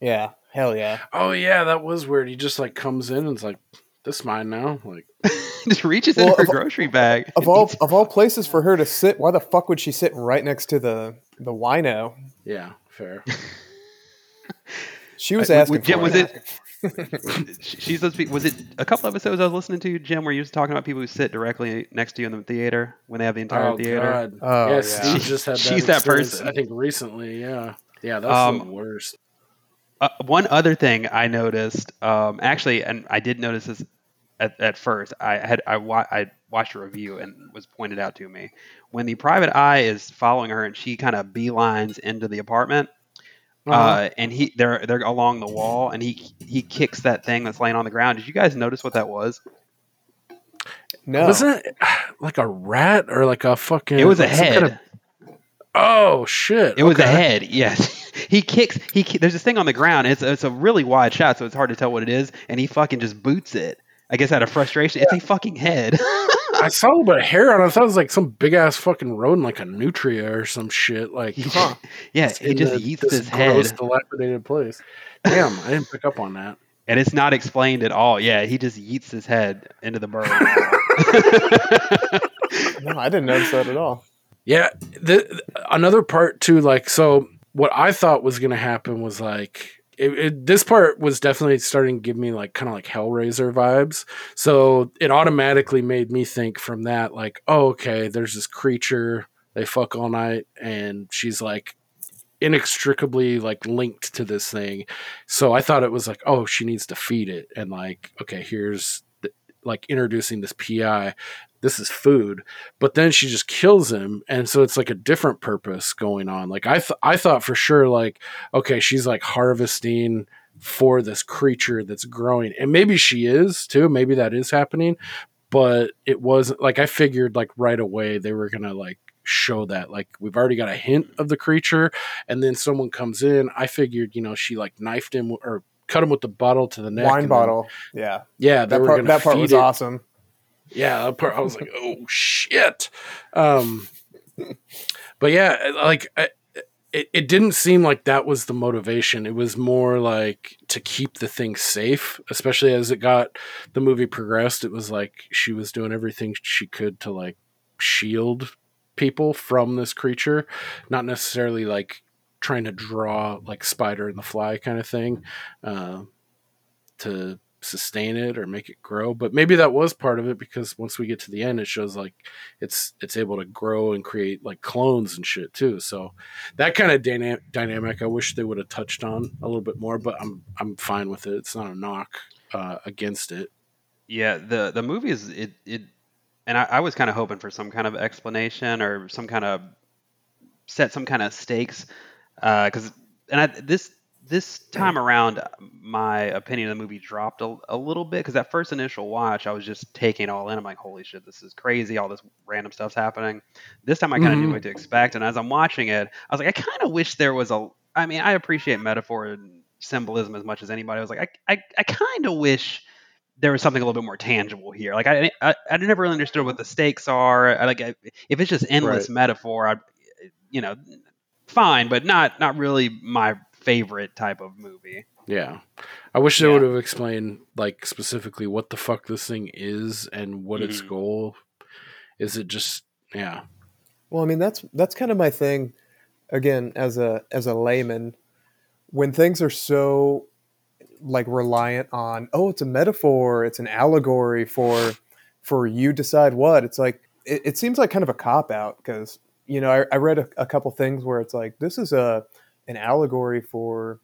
Yeah, hell yeah. Oh yeah, that was weird. He just like comes in and is like, "This mine now." Like, Just reaches Well, into her of- grocery bag. Of all of all places for her to sit, why the fuck would she sit right next to the the wino? yeah, fair. She was Uh, asking. Jim, for was it? Sh- She's supposed to be. Was it a couple episodes I was listening to, Jim, where you was talking about people who sit directly next to you in the theater when they have the entire oh theater? god. Oh, yeah, yeah. Steve just had that. She's that person. I think recently. Yeah, yeah, that's the Um, worst. Uh, one other thing I noticed, um, actually, and I did notice this at, at first. I had I, wa- I watched a review and was pointed out to me when the private eye is following her and she kind of beelines into the apartment. Uh-huh. Uh, and he they're they're along the wall and he he kicks that thing that's laying on the ground. Did you guys notice what that was? No, Wasn't it like a rat or like a fucking? It was a head. kind of- oh shit! It was a head. Yes. he kicks. He ki- there's this thing on the ground. It's it's a really wide shot, so it's hard to tell what it is. And he fucking just boots it. I guess out of frustration. It's a fucking head. I saw a little bit of hair on it. I thought it was like some big ass fucking rodent, like a nutria or some shit. Like, Huh. yeah. He just the- eats this his gross, head, dilapidated place. Damn, I didn't pick up on that. and it's not explained at all. Yeah, he just yeets his head into the burrow. no, I didn't notice that at all. Yeah, the, another part too. Like, so what I thought was gonna happen was like. It, it, this part was definitely starting to give me like kind of like Hellraiser vibes. So it automatically made me think from that, like, oh, okay, there's this creature, they fuck all night, and she's like inextricably like linked to this thing. So I thought it was like, oh, she needs to feed it, and like, okay, here's the, like introducing this PI. This is food, but then she just kills him, and so it's like a different purpose going on. Like I, th- I thought for sure, like, okay, she's like harvesting for this creature that's growing, and maybe she is too. Maybe that is happening, but it wasn't like I figured like right away they were gonna like show that like we've already got a hint of the creature and then someone comes in i figured you know she like knifed him or cut him with the bottle to the neck Wine and then- bottle. Yeah, yeah that part. That part was it. awesome. Yeah i was like oh shit. Um but yeah like I, it, it didn't seem like that was the motivation. It was more like to keep the thing safe especially as it got the movie progressed it was like she was doing everything she could to like shield people from this creature not necessarily like trying to draw like spider and the fly kind of thing uh, to sustain it or make it grow but maybe that was part of it because once we get to the end it shows like it's it's able to grow and create like clones and shit too. So that kind of dyna- dynamic i wish they would have touched on a little bit more but i'm i'm fine with it. It's not a knock uh, against it. Yeah, the the movie is it it, and I, I was kind of hoping for some kind of explanation or some kind of set some kind of stakes, because and I, this this time around my opinion of the movie dropped a, a little bit because that first initial watch I was just taking it all in. I'm like, holy shit, this is crazy. All this random stuff's happening. This time I kind of knew Mhm. what to expect, and as I'm watching it, I was like, I kind of wish there was a. I mean, I appreciate metaphor and symbolism as much as anybody. I was like, I I, I kind of wish there was something a little bit more tangible here. Like I, I, I never really understood what the stakes are. I, like I, if it's just endless metaphor, I, you know, fine, but not not really my favorite type of movie. yeah i wish they Yeah. would have explained like specifically what the fuck this thing is and what its Mhm. goal is it just yeah Well, I mean that's that's kind of my thing. Again, as a as a layman, when things are so like reliant on oh, it's a metaphor, it's an allegory for for you decide what. It's like it, it seems like kind of a cop out because you know I, I read a, a couple things where it's like this is a an allegory for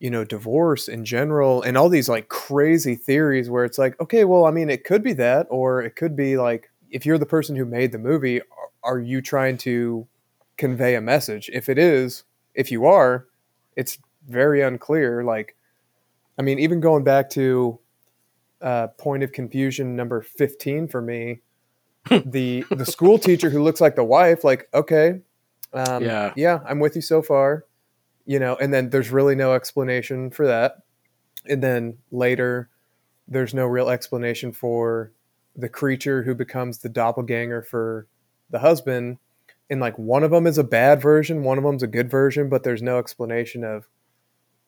you know divorce in general and all these like crazy theories where it's like okay well i mean it could be that or it could be like if you're the person who made the movie are- you trying to convey a message if it is if you are it's very unclear like i mean even going back to uh, point of confusion number 15 for me the the school teacher who looks like the wife like okay um, Yeah. yeah i'm with you so far you know and then there's really no explanation for that and then later there's no real explanation for the creature who becomes the doppelganger for the husband and like one of them is a bad version one of them's a good version but there's no explanation of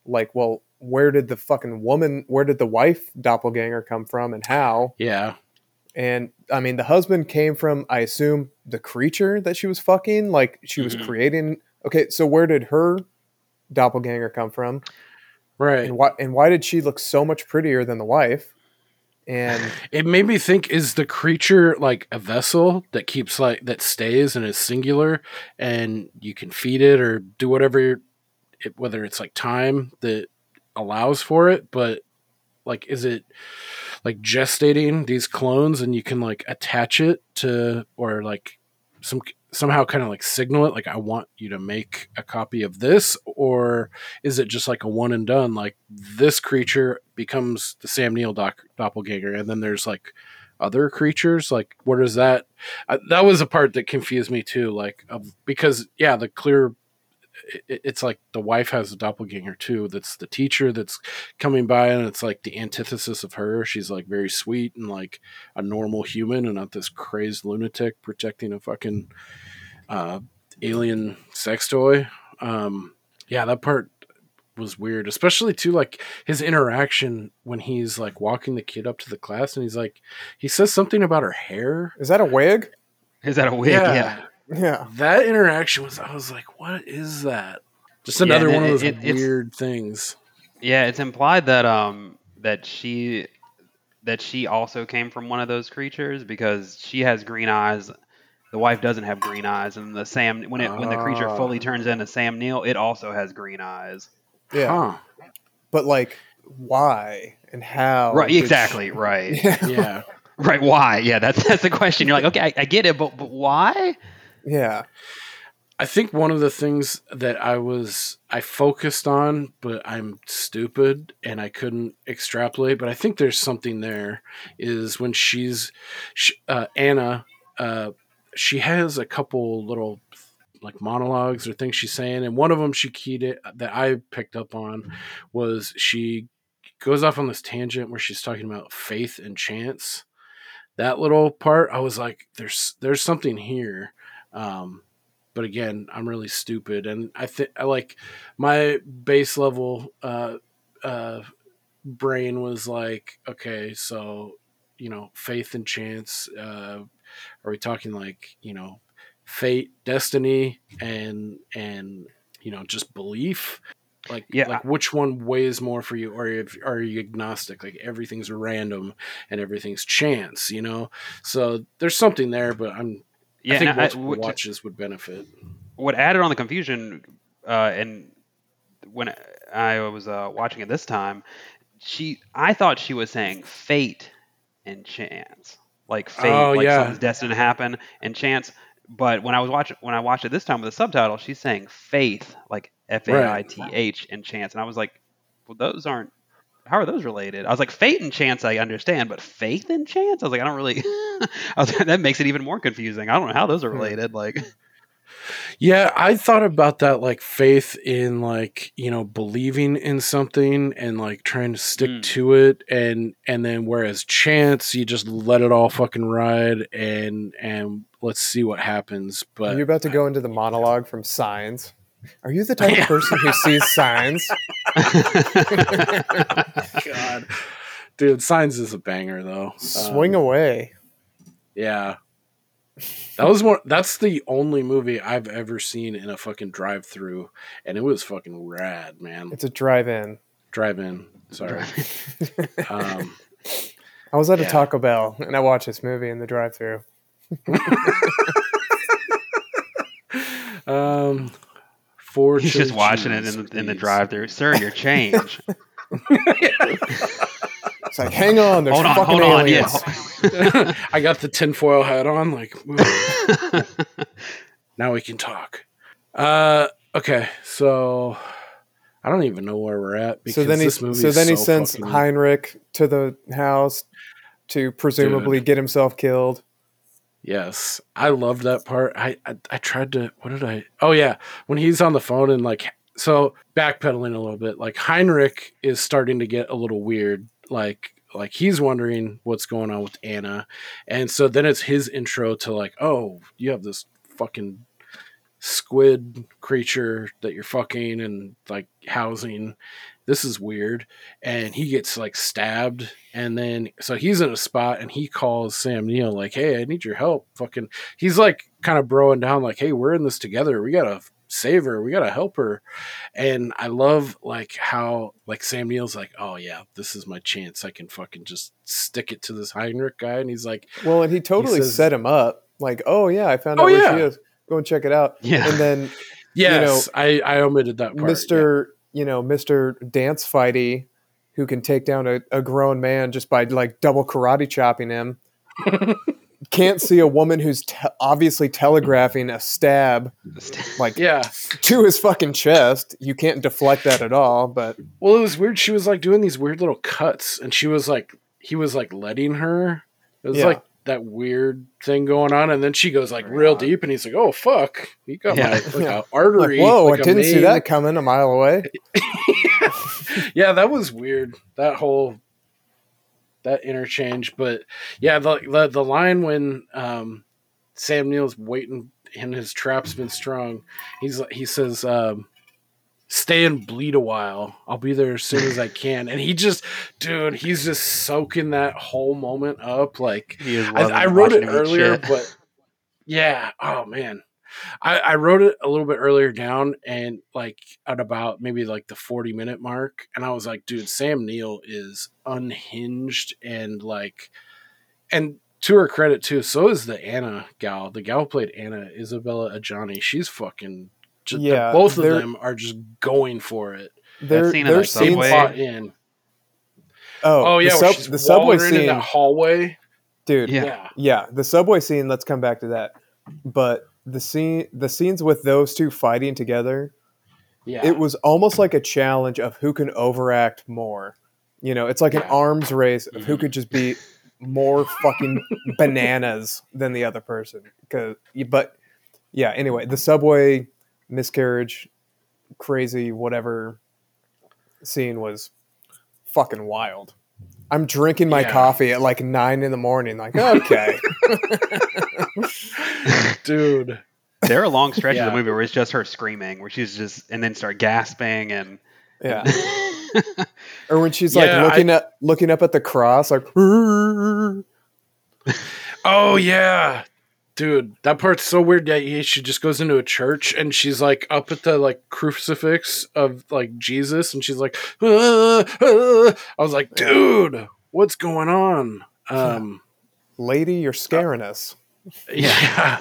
like well where did the fucking woman where did the wife doppelganger come from and how yeah and I mean, the husband came from, I assume, the creature that she was fucking. Like she was Mhm. creating. Okay, so where did her doppelganger come from? right And why? And why did she look so much prettier than the wife? And it made me think is the creature like a vessel that keeps like that stays and is singular and you can feed it or do whatever it, whether it's like time that allows for it but like is it like gestating these clones and you can like attach it to or like some somehow kind of like signal it like I want you to make a copy of this or is it just like a one and done like this creature becomes the Sam Neill doc- doppelganger and then there's like other creatures? Like what is that? Uh, that was a part that confused me too like of, because yeah the clear it, it's like the wife has a doppelganger too that's the teacher that's coming by and it's like the antithesis of her. She's like very sweet and like a normal human and not this crazed lunatic protecting a fucking uh, alien sex toy um, yeah that part was weird especially too like his interaction when he's like walking the kid up to the class and he's like he says something about her hair Is that a wig? Is that a wig? Yeah. Yeah. that interaction was i was like what is that just Yeah, another and one of those it- it's- weird things Yeah, it's implied that um that she that she also came from one of those creatures because she has green eyes. The wife doesn't have green eyes, and the Sam when it when the creature Ah. fully turns into Sam Neill, it also has green eyes. Yeah. huh But like, why and how? Right, did exactly, right, she- Yeah. yeah right. Why? Yeah, that's that's the question. You're like, okay, I, I get it, but but why? yeah. I think one of the things that I was I focused on, but I'm stupid and I couldn't extrapolate. But I think there's something there. Is when she's sh uh, Anna, uh, she has a couple little like monologues or things she's saying, and one of them she keyed it that I picked up on was she goes off on this tangent where she's talking about faith and chance. That little part, I was like, "There's there's something here." Um, but again, I'm really stupid, and I think I like my base level uh, uh, brain was like, okay, so you know, faith and chance. Uh, are we talking like you know, fate, destiny, and and you know, just belief? Like, Yeah. like which one weighs more for you, or if, are you agnostic? Like everything's random and everything's chance, you know. So there's something there, but I'm Yeah, I think and I- what- watches would benefit. what added on the confusion uh, and when I was uh, watching it this time, she I thought she was saying fate and chance, like oh, fate, Oh, like yeah. something's destined to happen, and chance. But when I was watching when I watched it this time with the subtitle, she's saying faith, like F A I T H, and chance, and I was like, well, those aren't. How are those related? I was like, fate and chance, I understand, but faith and chance, I was like, I don't really. I was like, that makes it even more confusing. I don't know how those are hmm. related. Like, Yeah, I thought about that like faith in like, you know, believing in something and like trying to stick Mm. to it and and then whereas chance you just let it all fucking ride and and let's see what happens. Are But you're about to go into the monologue from Signs? Are you the type of person who sees signs? God. Dude, Signs is a banger though. Swing Um, away. Yeah. That was more that's the only movie I've ever seen in a fucking drive through and it was fucking rad, man. It's a drive-in. Drive in. Sorry. um I was at a Taco Bell and I watched this movie in the drive-through. Um, four. He's just watching it in the, in the drive-through. Sir, your change. It's like, hang on, there's hold on, fucking hold on. aliens. Yeah. I got the tinfoil hat on. Like, now we can talk. Uh, okay, so I don't even know where we're at because So then he, this movie. so then he so sends fucking- Heinrich to the house to presumably get himself killed. Yes, I loved that part. I, I I tried to. What did I? Oh yeah, when he's on the phone and like so backpedaling a little bit. Like Heinrich is starting to get a little weird. Like like he's wondering what's going on with Anna, and so then it's his intro to like, oh, you have this fucking squid creature that you're fucking and like housing. This is weird. And he gets like stabbed. And then, so he's in a spot and he calls Sam Neill like, hey, I need your help. Fucking, he's like kind of broing down, like, hey, we're in this together. We got to save her. We got to help her. And I love like how, like, Sam Neill's like, oh, yeah, this is my chance. I can fucking just stick it to this Heinrich guy. And he's like, Well, and he totally says- set him up. Like, oh yeah, I found out Oh, where yeah. she is. Go and check it out. Yeah. And then yes, I, I omitted that part. Mr. You know, Mr. Dance Fighty who can take down a, a grown man just by like double karate chopping him can't see a woman who's te- obviously telegraphing a stab like Yeah. to his fucking chest. You can't deflect that at all. But Well, it was weird. She was like doing these weird little cuts, and she was like, he was like letting her. It was Yeah. like that weird thing going on, and then she goes like real deep, and he's like, "Oh fuck, you got Yeah. my like Yeah. a artery." like, whoa, like I a didn't see that coming a mile away. yeah, that was weird. That whole that interchange, but yeah, the the, the line when um, Sam Neill's waiting and his trap's been strung, he's he says, um, "Stay and bleed a while. I'll be there as soon as I can." And he just, dude, he's just soaking that whole moment up. Like I, I wrote it earlier, but yeah, oh man. I, I wrote it a little bit earlier down and like at about maybe like the 40 minute mark. And I was like, dude, Sam Neill is unhinged and like, and to her credit too, so is the Anna gal. The gal played Anna, Isabella Adjani. She's fucking, just, Yeah, both of them are just going for it. Their, scene in their the Same scenes, subway. plot in. oh, Oh, yeah, the, sub- the subway wandering in scene, that hallway. dude. Yeah. Yeah. Yeah, the subway scene. Let's come back to that. But the scene, the scenes with those two fighting together, Yeah. it was almost like a challenge of who can overact more. You know, it's like an arms race of who mm-hmm. could just be more fucking bananas than the other person. Cause, but yeah. Anyway, the subway miscarriage, crazy whatever scene was fucking wild. I'm drinking my Yeah. coffee at like nine in the morning. Like, okay, dude. There are long stretches of the movie where it's just her screaming, where she's just and then start gasping and yeah. Or when she's like Yeah, looking at looking up at the cross, like, Oh yeah, dude, that part's so weird. that he- she just goes into a church and she's like up at the like crucifix of like Jesus, and she's like, "Ah, ah." I was like, dude, what's going on? Um, lady, you're scaring us. yeah,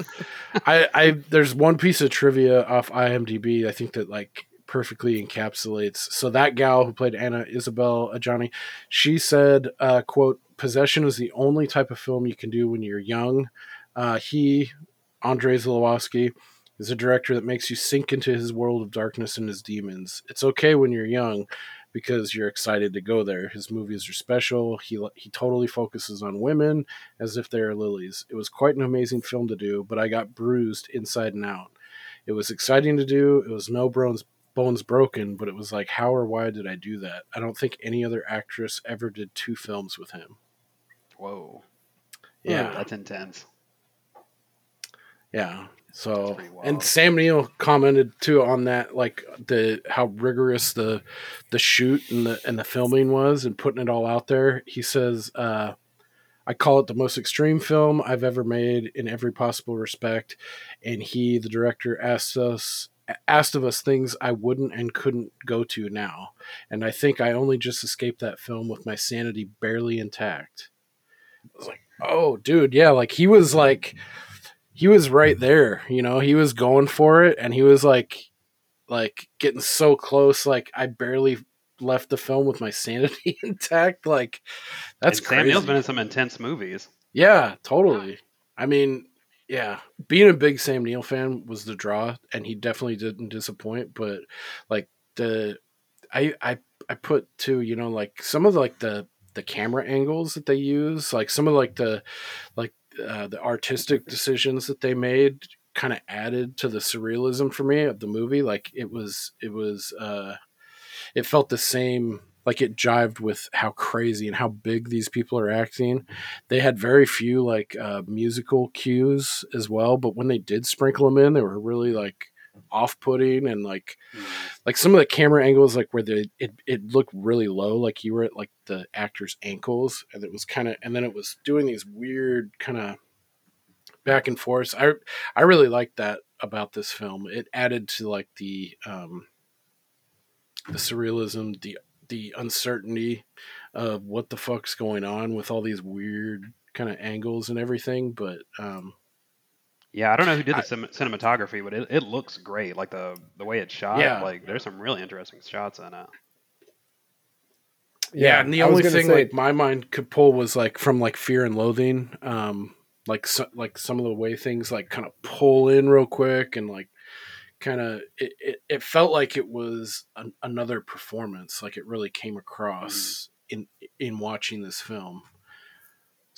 I, I, there's one piece of trivia off IMDb. I think that like perfectly encapsulates. So that gal who played Anna Isabelle Adjani, she said, uh, "quote Possession is the only type of film you can do when you're young." Uh, he, Andrei Zulawski, is a director that makes you sink into his world of darkness and his demons. It's okay when you're young because you're excited to go there. His movies are special. He he totally focuses on women as if they are lilies. It was quite an amazing film to do, but I got bruised inside and out. It was exciting to do. It was no bones bones broken, but it was like how or why did I do that? I don't think any other actress ever did two films with him. whoa, Yeah. that's intense. Yeah. So and Sam Neill commented too on that, like the how rigorous the the shoot and the and the filming was, and putting it all out there. He says, uh, "I call it the most extreme film I've ever made in every possible respect." And he, the director, asked us asked of us things I wouldn't and couldn't go to now, and I think I only just escaped that film with my sanity barely intact. I was like, "Oh, dude, yeah!" Like he was like he was right mm. there you know he was going for it and he was like like getting so close like i barely left the film with my sanity intact like that's and Sam crazy. Neill's been in some intense movies. yeah totally. I mean yeah being a big sam neill fan was the draw and he definitely didn't disappoint but like the i i i put to you know like some of the, like the the camera angles that they use like some of like the like uh, the artistic decisions that they made kind of added to the surrealism for me of the movie. Like it was it was uh it felt the same like it jived with how crazy and how big these people are acting. They had very few like uh, musical cues as well but when they did sprinkle them in they were really like off-putting and like like some of the camera angles like where the it, it looked really low like you were at like the actor's ankles and it was kind of and then it was doing these weird kind of back and forth i i really liked that about this film. It added to like the um the surrealism the the uncertainty of what the fuck's going on with all these weird kind of angles and everything but um Yeah, I don't know who did the I- cin- cinematography, but it, it looks great. Like the the way it's shot. Yeah. Like there's some really interesting shots in it. Yeah, Yeah, and the I only thing say- like my mind could pull was like from like Fear and Loathing, um, like so, like some of the way things like kind of pull in real quick and like kind of it, it, it felt like it was an, another performance, like it really came across in in watching this film.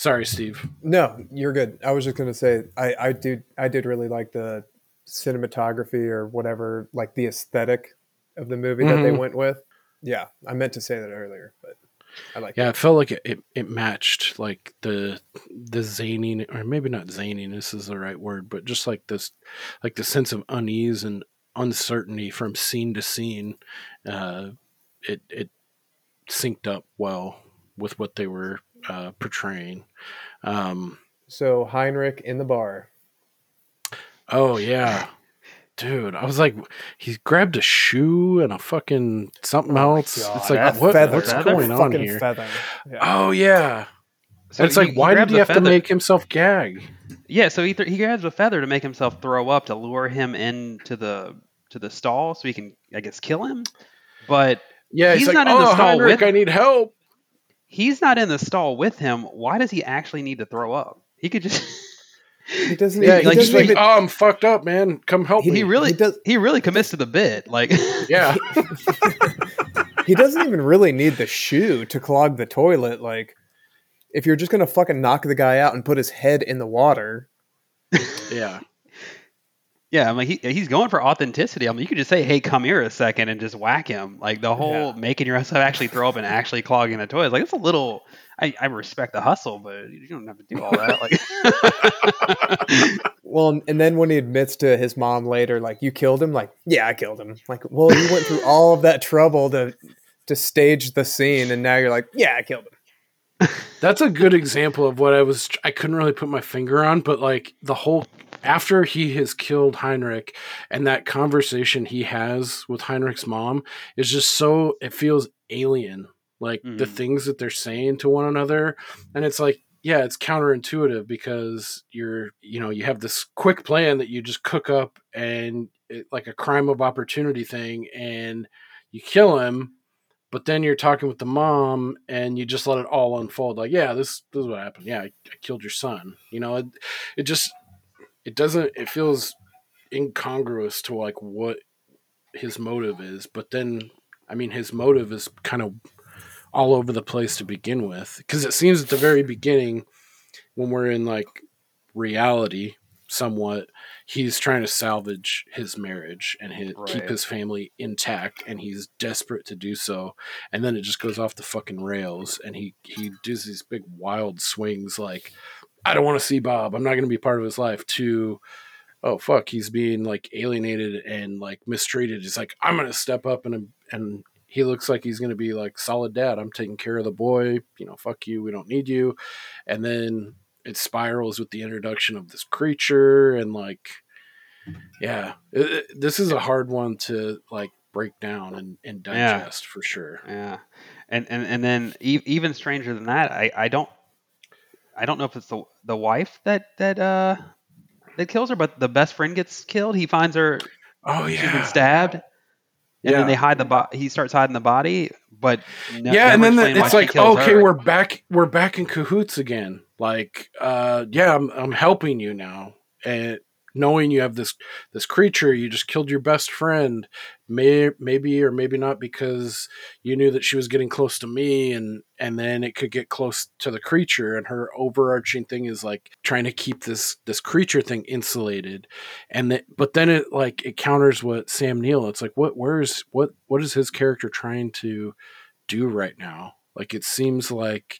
Sorry, Steve. No, you're good. I was just gonna say I I do I did really like the cinematography or whatever, like the aesthetic of the movie that they Mhm. went with. Yeah, I meant to say that earlier, but I like Yeah, it. it felt like it, it, it matched like the the zany or maybe not zaniness is the right word, but just like this like the sense of unease and uncertainty from scene to scene. Uh, it it synced up well with what they were uh, portraying. Um, So Heinrich in the bar. oh yeah. Dude, I was like, he grabbed a shoe and a fucking something else. God, it's like, what, feather, what's feather? going on here? Yeah. Oh yeah, So and it's he- like, why did he the have to make himself gag? Yeah, so he th- he grabs a feather to make himself throw up to lure him into the to the stall so he can I guess kill him. But Yeah, he's, He's like, not in the oh, stall Heinrich, with- I need help. He's not in the stall with him. Why does he actually need to throw up? He could just He doesn't. Yeah, even, he's he doesn't like, even. oh, I'm fucked up, man. Come help he me. really he does- he really commits to the bit. Like yeah, he doesn't even really need the shoe to clog the toilet. Like, if you're just gonna fucking knock the guy out and put his head in the water, yeah, Yeah, I'm like he, he's going for authenticity. I mean, you could just say, "Hey, come here a second and just whack him. Like the whole Yeah. making yourself actually throw up and actually clogging the toilet. Like it's a little. I, I respect the hustle, but you don't have to do all that. Like, Well, and then when he admits to his mom later, like, you killed him, like, yeah, I killed him. Like, well, you went through all of that trouble to to stage the scene, and now you're like, yeah, I killed him. that's a good example of what I was. I couldn't really put my finger on, but like the whole after he has killed Heinrich and that conversation he has with Heinrich's mom is just so. It feels alien. Like the Mhm. things that they're saying to one another, and it's like. Yeah, it's counterintuitive because you're, you know, you have this quick plan that you just cook up and it, like a crime of opportunity thing, and you kill him, but then you're talking with the mom and you just let it all unfold like yeah this, this is what happened yeah I, I killed your son you know it, it just it doesn't it feels incongruous to like what his motive is but then i mean his motive is kind of all over the place to begin with because it seems at the very beginning when we're in like reality somewhat he's trying to salvage his marriage and his, keep his family intact and he's desperate to do so and then it just goes off the fucking rails and he he does these big wild swings like i don't want to see bob. I'm not going to be part of his life to oh fuck he's being like alienated and like mistreated. He's like i'm going to step up and and he looks like he's going to be like solid dad. I'm taking care of the boy. You know fuck you. We don't need you. And then it spirals with the introduction of this creature and like yeah it, it- this is a hard one to like break down and, and Yeah. digest for sure. Yeah, and and and then e- even stranger than that, I I don't I don't know if it's the the wife that that uh that kills her, but the best friend gets killed. He finds her oh she's been yeah stabbed, and Yeah. then they hide the bo- he starts hiding the body, but no, yeah and then the, it's like okay her. we're back we're back in cahoots again like uh yeah i'm, I'm helping you now and knowing you have this this creature you just killed your best friend. May maybe or maybe not because you knew that she was getting close to me and and then it could get close to the creature. And her overarching thing is like trying to keep this this creature thing insulated. And that but then it like it counters what sam neill it's like what where's what what is his character trying to do right now? Like it seems like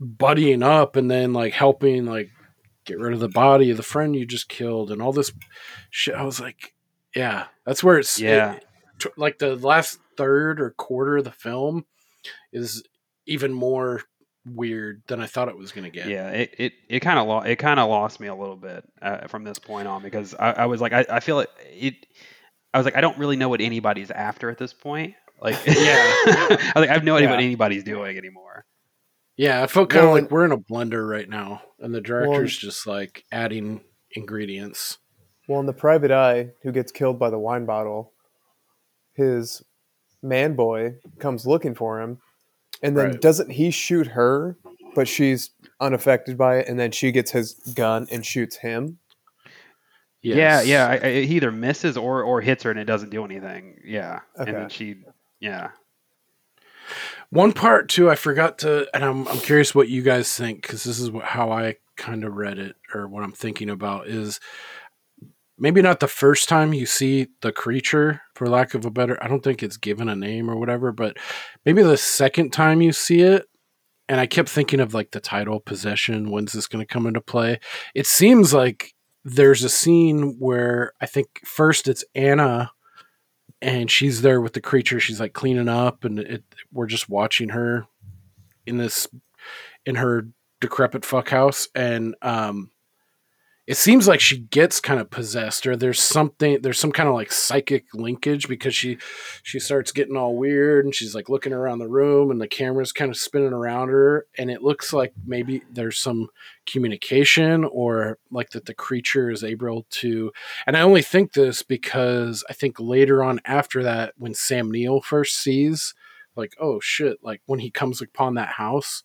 buddying up and then like helping like get rid of the body of the friend you just killed and all this shit i was like yeah that's where it's Yeah. it- t- like the last third or quarter of the film is even more weird than i thought it was going to get Yeah, it it, it kind of lo- it kind of lost me a little bit uh, from this point on because I, I was like I, I feel it, it I was like I don't really know what anybody's after at this point. Like Yeah. I was like I have no idea what anybody's doing anymore. Yeah i felt kind of Well, like we're in a blender right now and the director's just like adding ingredients Well, in the private eye who gets killed by the wine bottle, his man boy comes looking for him, and then Right. doesn't he shoot her, but she's unaffected by it, and then she gets his gun and shoots him. Yeah, Yes. yeah. I, I, he either misses or or hits her and it doesn't do anything. Yeah, and then she, yeah. One part too, I forgot to, and I'm I'm curious what you guys think because this is what, how I kind of read it or what I'm thinking about is maybe not the first time you see the creature, for lack of a better, I don't think it's given a name or whatever, but maybe the second time you see it. And I kept thinking of like the title possession. When's this going to come into play? It seems like there's a scene where I think first it's Anna and she's there with the creature. She's like cleaning up, and it, we're just watching her in this in her decrepit fuck house, and um, it seems like she gets kind of possessed, or there's something, there's some kind of like psychic linkage because she she starts getting all weird, and she's like looking around the room, and the camera's kind of spinning around her, and it looks like maybe there's some communication or like that the creature is able to and I only think this because I think later on after that, when Sam Neill first sees, like, oh shit, like when he comes upon that house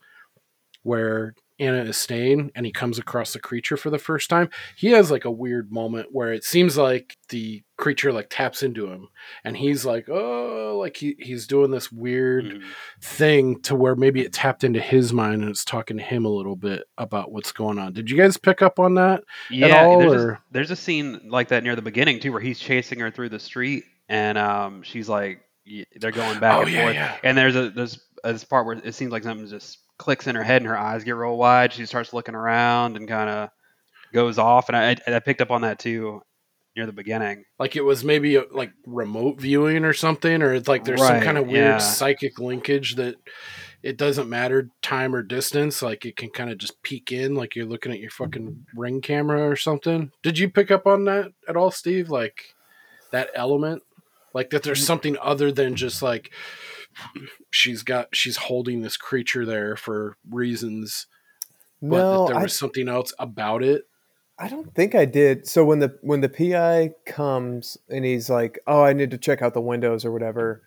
where Anna is staying and he comes across the creature for the first time, he has like a weird moment where it seems like the creature like taps into him and he's like, oh, like he, he's doing this weird Mhm. thing to where maybe it tapped into his mind and it's talking to him a little bit about what's going on. Did you guys pick up on that? Yeah, all, there's, or- a, there's a scene like that near the beginning too, where he's chasing her through the street, and um, she's like, they're going back Oh, and yeah, forth, yeah. and there's a there's this part where it seems like something's just clicks in her head, and her eyes get real wide. She starts looking around and kind of goes off, and I I picked up on that too near the beginning. like it was maybe a, like remote viewing or something or it's like there's some kind of weird yeah. psychic linkage that it doesn't matter time or distance like it can kind of just peek in like you're looking at your fucking ring camera or something did you pick up on that at all steve like that element like that there's something other than just like she's got she's holding this creature there for reasons but No, that there I, was something else about it I don't think I did. So when the when the PI comes and he's like, "Oh, I need to check out the windows or whatever,"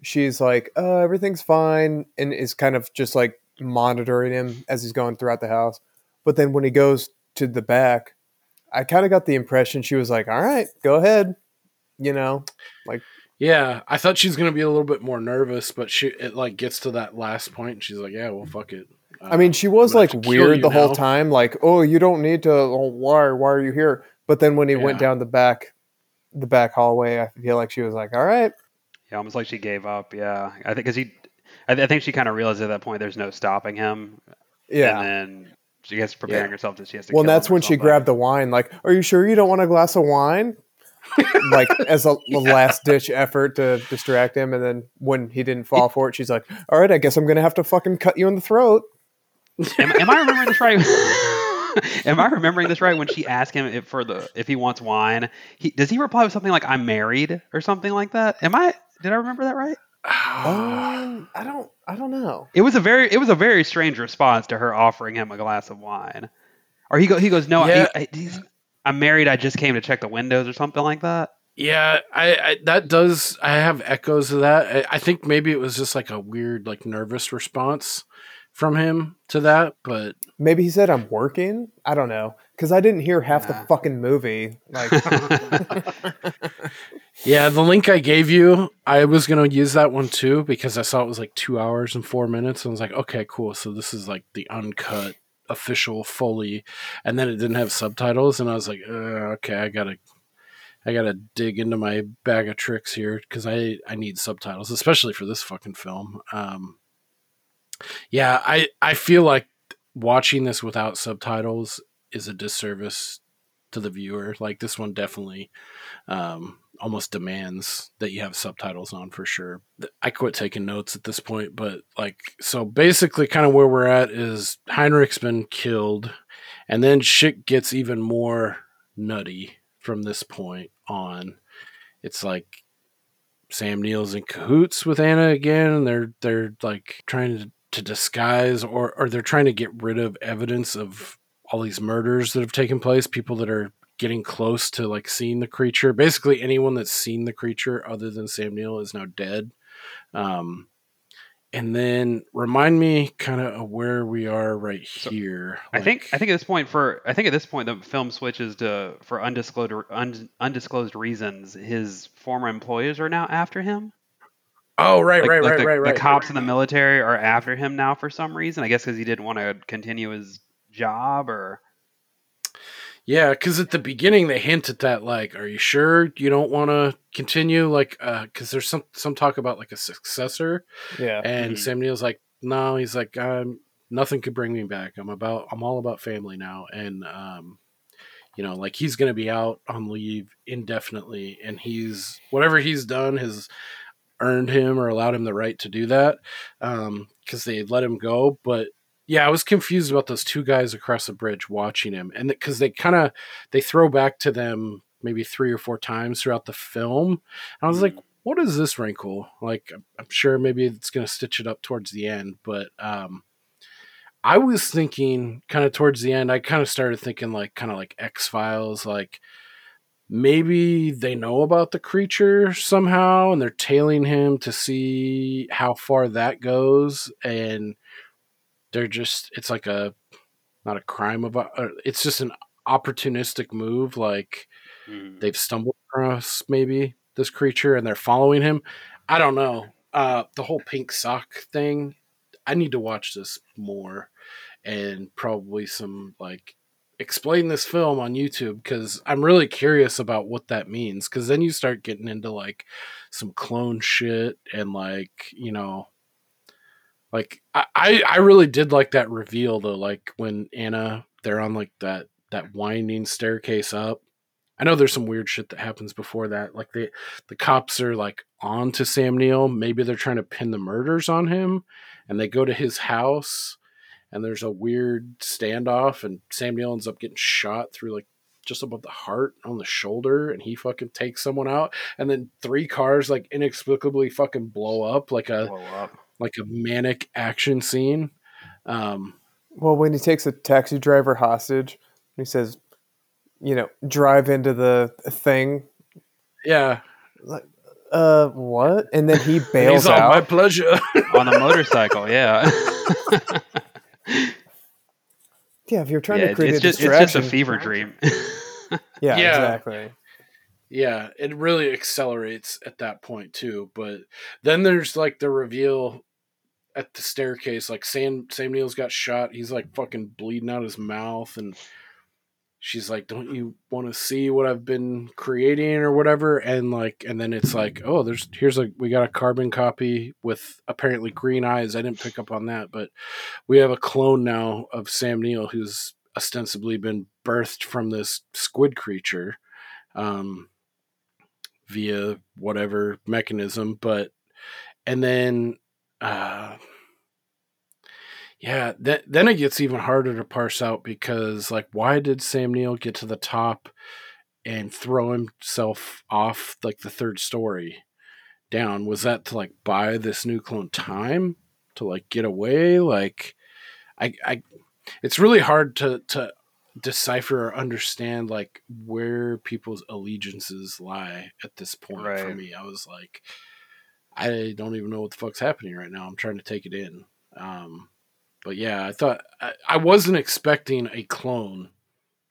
she's like, "Oh, everything's fine," and is kind of just like monitoring him as he's going throughout the house. But then when he goes to the back, I kind of got the impression she was like, "All right, go ahead," you know, like Yeah, I thought she was gonna be a little bit more nervous, but she it like gets to that last point, and she's like, "Yeah, well, fuck it." I mean, uh, she was like have to kill weird you the whole time, like, "Oh, you don't need to. Oh, why? Why are you here?" But then when he went down the back, the back hallway, I feel like she was like, "All right." Yeah, almost like she gave up. Yeah, I think because he, I, I think she kind of realized at that point there's no stopping him. Yeah. and then she gets preparing Yeah. herself that she has to. Well, kill him that's or when she grabbed the wine. Like, are you sure you don't want a glass of wine? Like as a, a last ditch effort to distract him. And then when he didn't fall for it, she's like, "All right, I guess I'm gonna have to fucking cut you in the throat." am, am I remembering this right? am I remembering this right? When she asked him if for the if he wants wine, he does he reply with something like "I'm married" or something like that? Am I? Did I remember that right? Um, I don't, I don't know. It was a very it was a very strange response to her offering him a glass of wine, or he go he goes no, Yeah. I, I, he's, I'm married. I just came to check the windows or something like that. Yeah, I, I that does. I have echoes of that. I, I think maybe it was just like a weird, like nervous response from him to that, but Maybe he said I'm working. I don't know because I didn't hear half Yeah. the fucking movie. Like, yeah, the link I gave you, I was gonna use that one too because I saw it was like two hours and four minutes, and I was like, okay, cool. So this is like the uncut, official, fully, and then it didn't have subtitles, and I was like, uh, okay, I gotta, I gotta dig into my bag of tricks here because I I need subtitles, especially for this fucking film. Um, yeah, I I feel like watching this without subtitles is a disservice to the viewer. Like this one definitely um, almost demands that you have subtitles on for sure. I quit taking notes at this point, but like, so basically, kind of where we're at is Heinrich's been killed, and then shit gets even more nutty from this point on. It's like Sam Neill's in cahoots with Anna again, and they're they're like trying to, to disguise or or they're trying to get rid of evidence of all these murders that have taken place, people that are getting close to like seeing the creature. Basically, anyone that's seen the creature other than Sam Neill is now dead. Um, and then remind me kind of where we are right here. I think I think at this point for I think at this point the film switches to for undisclosed un, undisclosed reasons. His former employers are now after him. Oh, right, Like- right, like right, the, right, right. The cops in the military are after him now for some reason. I guess because he didn't want to continue his job or Yeah, because at the beginning they hint at that, like, are you sure you don't want to continue? Like, because there's some some talk about like a successor, Yeah. and Mhm. Sam Neill's like, no, he's like, um, nothing could bring me back. I'm about, I'm all about family now, and um, you know, like he's gonna be out on leave indefinitely, and he's whatever he's done has earned him or allowed him the right to do that, um, because they let him go, but yeah, I was confused about those two guys across the bridge watching him, and because they kind of they throw back to them maybe three or four times throughout the film. And I was like, what is this wrinkle? Like, I'm- I'm sure maybe it's going to stitch it up towards the end, but um, I was thinking kind of towards the end. I kind of started thinking like kind of like X Files, like maybe they know about the creature somehow and they're tailing him to see how far that goes and they're just it's like a not a crime of uh, it's just an opportunistic move like Hmm. they've stumbled across maybe this creature and they're following him i don't know uh the whole pink sock thing i need to watch this more and probably some like explain this film on youtube because i'm really curious about what that means because then you start getting into like some clone shit and like you know like I, I really did like that reveal though like when anna they're on like that that winding staircase up. I know there's some weird shit that happens before that. Like the the cops are like on to sam neill. Maybe they're trying to pin the murders on him and they go to his house and there's a weird standoff and sam neill ends up getting shot through like just above the heart on the shoulder and he fucking takes someone out and then three cars like inexplicably fucking blow up like a blow up. Like a manic action scene. Um, Well, when he takes a taxi driver hostage, he says, you know, drive into the thing. yeah, Uh, what? And then he bails he's all my pleasure. on a motorcycle. Yeah, Yeah, if you're trying yeah. to It's, create it's a just it's just a fever dream. Yeah, Yeah. exactly. yeah, it really accelerates at that point too. But then there's like the reveal at the staircase. Like Sam Sam Neill's got shot. He's like fucking bleeding out his mouth, and she's like, "Don't you want to see what I've been creating or whatever?" And like, and then it's like, "Oh, there's here's a we got a carbon copy with apparently green eyes. I didn't pick up on that, but we have a clone now of Sam Neill who's ostensibly been birthed from this squid creature." Um, via whatever mechanism but and then uh yeah th- then it gets even harder to parse out because like why did sam neill get to the top and throw himself off like the third story down? Was that to like buy this new clone time to like get away? Like i i it's really hard to to decipher or understand like where people's allegiances lie at this point for me. I was like i don't even know what the fuck's happening right now. I'm trying to take it in. Um but yeah i thought i, I wasn't expecting a clone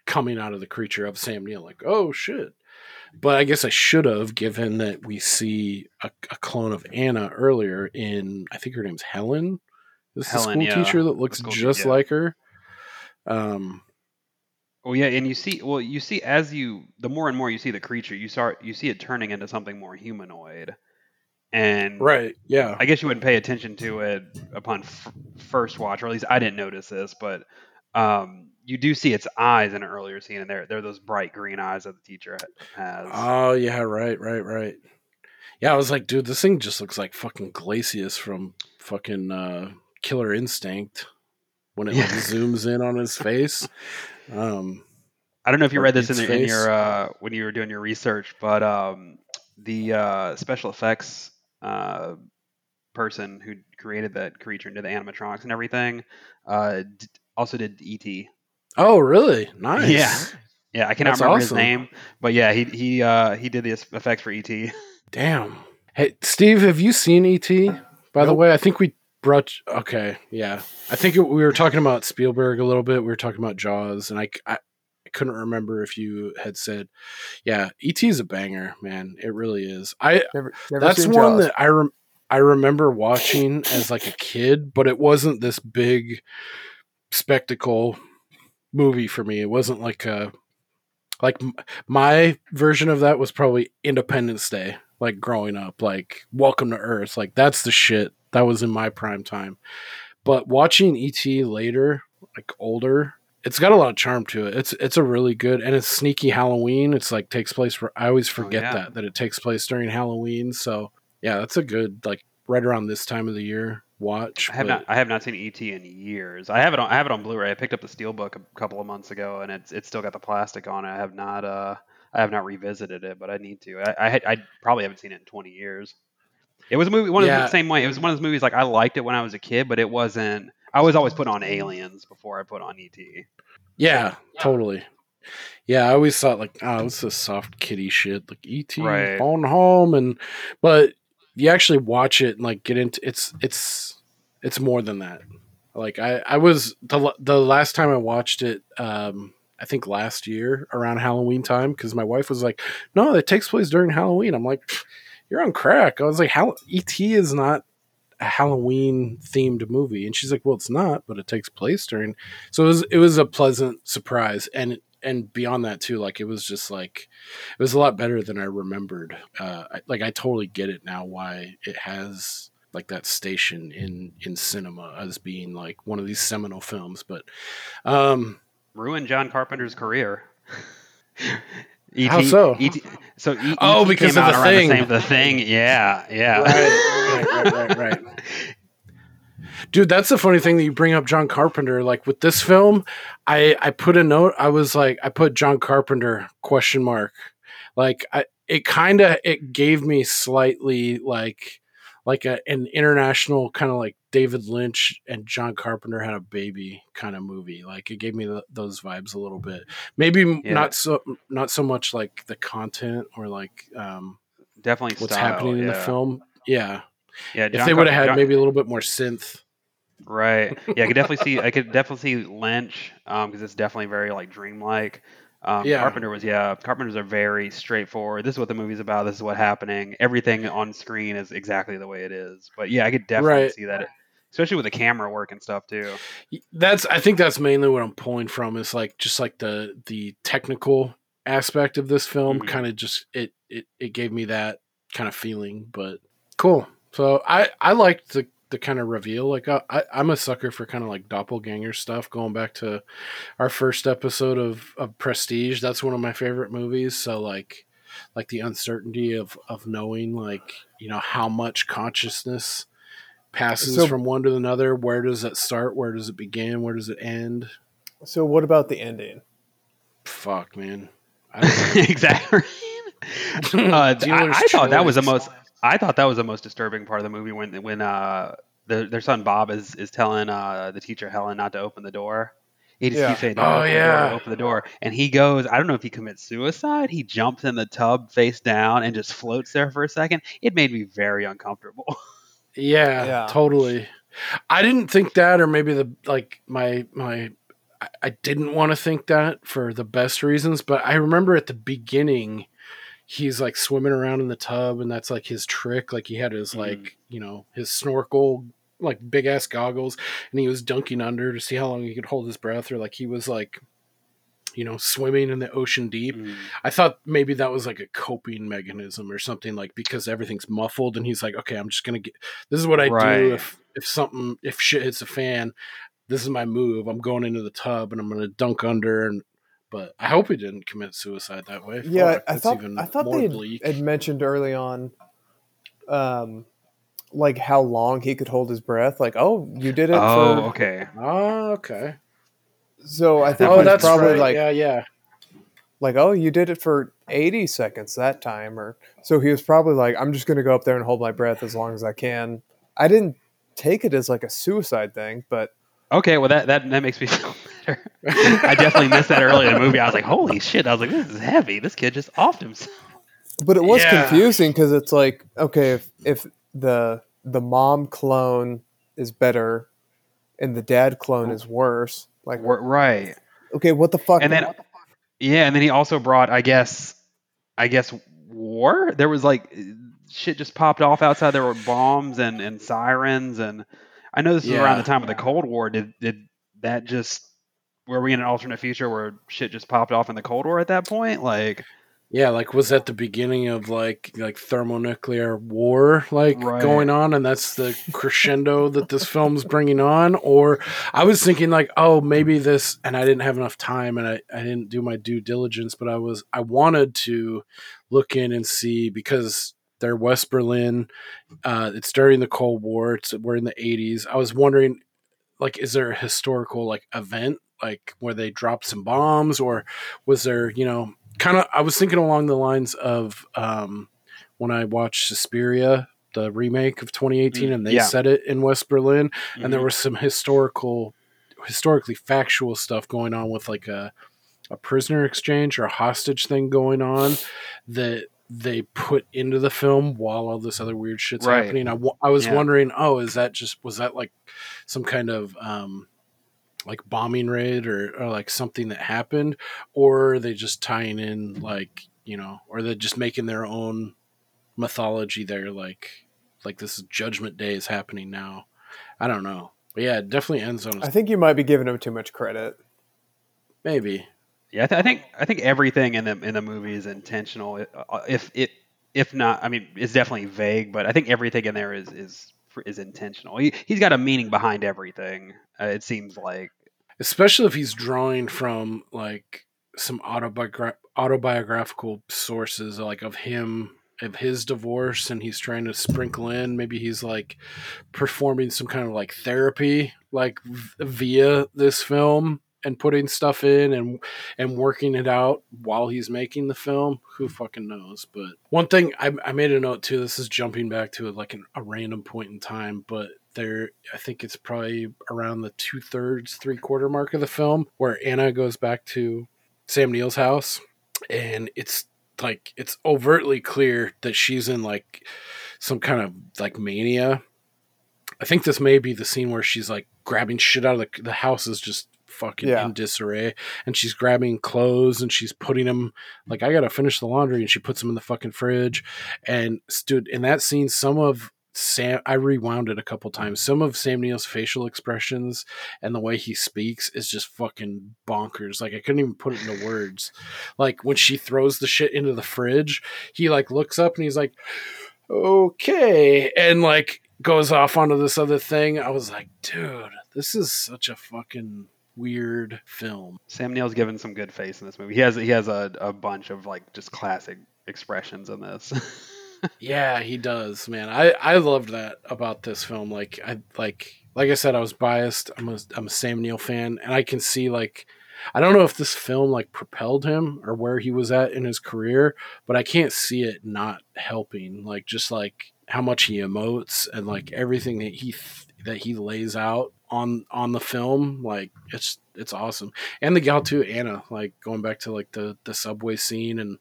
coming out of the creature of sam neill like oh shit. But i guess i should have given that we see a, a clone of anna earlier in i think her name's helen. This is the Helen, school yeah. teacher that looks just yeah. like her. Um Well, yeah, and you see, well, you see as you the more and more you see the creature, you start you see it turning into something more humanoid, and Right. Yeah. I guess you wouldn't pay attention to it upon f- first watch, or at least I didn't notice this, but um, you do see its eyes in an earlier scene, and they're they're those bright green eyes that the teacher has. oh yeah. Right. Right. Right. Yeah. I was like, dude, this thing just looks like fucking Glacius from fucking uh, Killer Instinct when it like zooms in on his face. Um. I don't know if you read this in, in your uh, when you were doing your research, but um, the uh, special effects uh, person who created that creature and did the animatronics and everything uh, d- also did ET. Oh, really? Nice. Yeah. Yeah, I cannot That's remember awesome. his name, but yeah, he he uh, he did the effects for ET. Damn. Hey, Steve, have you seen ET? By the way, I think we brought. Okay, yeah. I think it, we were talking about Spielberg a little bit. We were talking about Jaws, and I, I, I couldn't remember if you had said, yeah, ET is a banger, man. It really is. I Never, never that's one Jaws. that I rem- I remember watching as like a kid, but it wasn't this big spectacle movie for me. It wasn't like a like m- my version of that was probably Independence Day, like growing up, like Welcome to Earth, like that's the shit that was in my prime time. But watching ET later, like older, it's got a lot of charm to it. It's it's a really good and it's sneaky Halloween. It's like takes place for I always forget yeah. that that it takes place during Halloween. So yeah, that's a good like right around this time of the year watch. I have but- not. I have not seen ET in years. I have it on. I have it on Blu-ray. I picked up the Steelbook a couple of months ago, and it's it's still got the plastic on it. I have not. Uh, I have not revisited it, but I need to. I I, had, I probably haven't seen it in 20 years. It was a movie. One of the same way. It was one of those movies like I liked it when I was a kid, but it wasn't. I was always put on Aliens before I put on ET. Yeah, totally. Yeah, I always thought like, oh, this is soft kitty shit, like ET Right. phone home, and but you actually watch it and like get into it's it's it's more than that. Like I I was the the last time I watched it, um, I think last year around Halloween time because my wife was like, no, it takes place during Halloween. I'm like, you're on crack. I was like, how ET is not a Halloween themed movie, and she's like, well, it's not, but it takes place during so it was it was a pleasant surprise and and beyond that too like it was just like it was a lot better than i remembered uh I, like i totally get it now why it has like that station in in cinema as being like one of these seminal films but um Ruined John Carpenter's career. ET, How so? ET, so E- Oh, ET because came of out The Thing. the same. The thing, yeah, yeah. right, right, right, right, right. Dude, that's the funny thing that you bring up John Carpenter. Like with this film, I I put a note. I was like, I put John Carpenter question mark. Like I, it kind of it gave me slightly like like a, an international kind of like David Lynch and John Carpenter had a baby kind of movie. Like it gave me th those vibes a little bit. Maybe Yeah. not so not so much like the content or like um, Definitely what's style, happening in the film. Yeah, Yeah, if they would have had John- maybe a little bit more synth. Right. Yeah, I could definitely see. I could definitely see Lynch because it's definitely very like dreamlike. Um, Yeah. Carpenter was yeah. Carpenters are very straightforward. This is what the movie's about. This is what happening. Everything on screen is exactly the way it is. But yeah, I could definitely Right. see that, especially with the camera work and stuff too. That's I think that's mainly what I'm pulling from is like just like the the technical aspect of this film Mhm. kind of just it, it it gave me that kind of feeling. But cool. So I I liked the the kind of reveal. Like uh, I I'm a sucker for kind of like doppelganger stuff. Going back to our first episode of of Prestige, that's one of my favorite movies. So like like the uncertainty of of knowing like you know how much consciousness passes So- from one to another where does it start where does it begin where does it end So what about the ending? fuck man I don't exactly. uh, I, I thought that was the most. I thought that was the most disturbing part of the movie when when uh the, their son Bob is is telling uh the teacher Helen not to open the door. He just Yeah. keeps saying, Oh, "Don't open the door, yeah. open the door," and he goes. I don't know if he commits suicide. He jumps in the tub face down and just floats there for a second. It made me very uncomfortable. yeah, Yeah. totally i didn't think that or maybe the like my my I- didn't want to think that for the best reasons but i remember at the beginning he's like swimming around in the tub and that's like his trick like he had his Mhm. like you know his snorkel like big ass goggles and he was dunking under to see how long he could hold his breath or like he was like you know swimming in the ocean deep I thought maybe that was like a coping mechanism or something like because everything's muffled and he's like, okay, I'm just gonna get. This is what I Right. do if if something if shit hits a fan. This is my move. I'm going into the tub and I'm gonna dunk under and. But I hope he didn't commit suicide that way. Yeah, Fuck, I thought even I thought they had, had mentioned early on, um, like how long he could hold his breath. Like, oh, you did it oh, for. okay. Oh, okay. So I think Oh, that's probably right. like yeah, yeah. like oh, you did it for eighty seconds that time, or so he was probably like, I'm just gonna go up there and hold my breath as long as I can. I didn't take it as like a suicide thing, but Okay, well that, that that makes me feel better. I definitely missed that early in the movie. I was like, "Holy shit!" I was like, "This is heavy. This kid just offed himself." but it was Yeah. confusing because it's like okay if if the the mom clone is better, and the dad clone oh. is worse. Like, We're- right. okay, what the fuck? And then yeah, and then he also brought, I guess, I guess war. There was like shit just popped off outside. There were bombs and and sirens, and I know this is around the time of the Cold War. Did did that just were we in an alternate future where shit just popped off in the Cold War at that point? Like, Yeah, like was that the beginning of like like thermonuclear war like Right. going on and that's the crescendo that this film's bringing on or I was thinking like oh maybe this and I didn't have enough time and I, I didn't do my due diligence but I was I wanted to look in and see because they're West Berlin uh it's during the Cold War it's we're in the 80s I was wondering like is there a historical like event like where they dropped some bombs or was there you know kind of i was thinking along the lines of um when i watched suspiria the remake of 2018 Mm, and they yeah. set it in west berlin and there mhm. was some historical historically factual stuff going on with like a a prisoner exchange or a hostage thing going on that they put into the film while all this other weird shit's Right. happening. I, I was Yeah. wondering, oh, is that just was that like some kind of um like bombing raid or, or like something that happened or are they just tying in like you know or they're just making their own mythology there like like this judgment day is happening now i don't know but yeah it definitely ends on a I think you might be giving him too much credit. maybe Yeah, I, th- I think I think everything in the in the movie is intentional. Uh, If it if not, I mean, it's definitely vague, but I think everything in there is is is intentional. He he's got a meaning behind everything. Uh, it seems like. especially if he's drawing from like some autobiogra- autobiographical sources like of him of his divorce and he's trying to sprinkle in maybe he's like performing some kind of like therapy like v- via this film and putting stuff in and and working it out while he's making the film who fucking knows? But one thing i, I made a note too this is jumping back to like an, a random point in time but there i think it's probably around the two-thirds three-quarter mark of the film where anna goes back to sam neill's house and it's like it's overtly clear that she's in like some kind of like mania. I think this may be the scene where she's like grabbing shit out of the, the house is just fucking Yeah. in disarray. And she's grabbing clothes and she's putting them like i gotta finish the laundry and she puts them in the fucking fridge and stood in that scene some of sam i rewound it a couple times some of sam neill's facial expressions and the way he speaks is just fucking bonkers. Like i couldn't even put it into words. Like when she throws the shit into the fridge he like looks up and he's like okay and like goes off onto this other thing. I was like dude this is such a fucking weird film Sam Neill's given some good face in this movie. He has he has a, a bunch of like just classic expressions in this. yeah he does man i i loved that about this film like i like like i said i was biased i'm a, I'm a sam neill fan and i can see like i don't know if this film like propelled him or where he was at in his career but i can't see it not helping like just like how much he emotes and like everything that he th- that he lays out on on the film like it's it's awesome and the gal too anna like going back to like the the subway scene and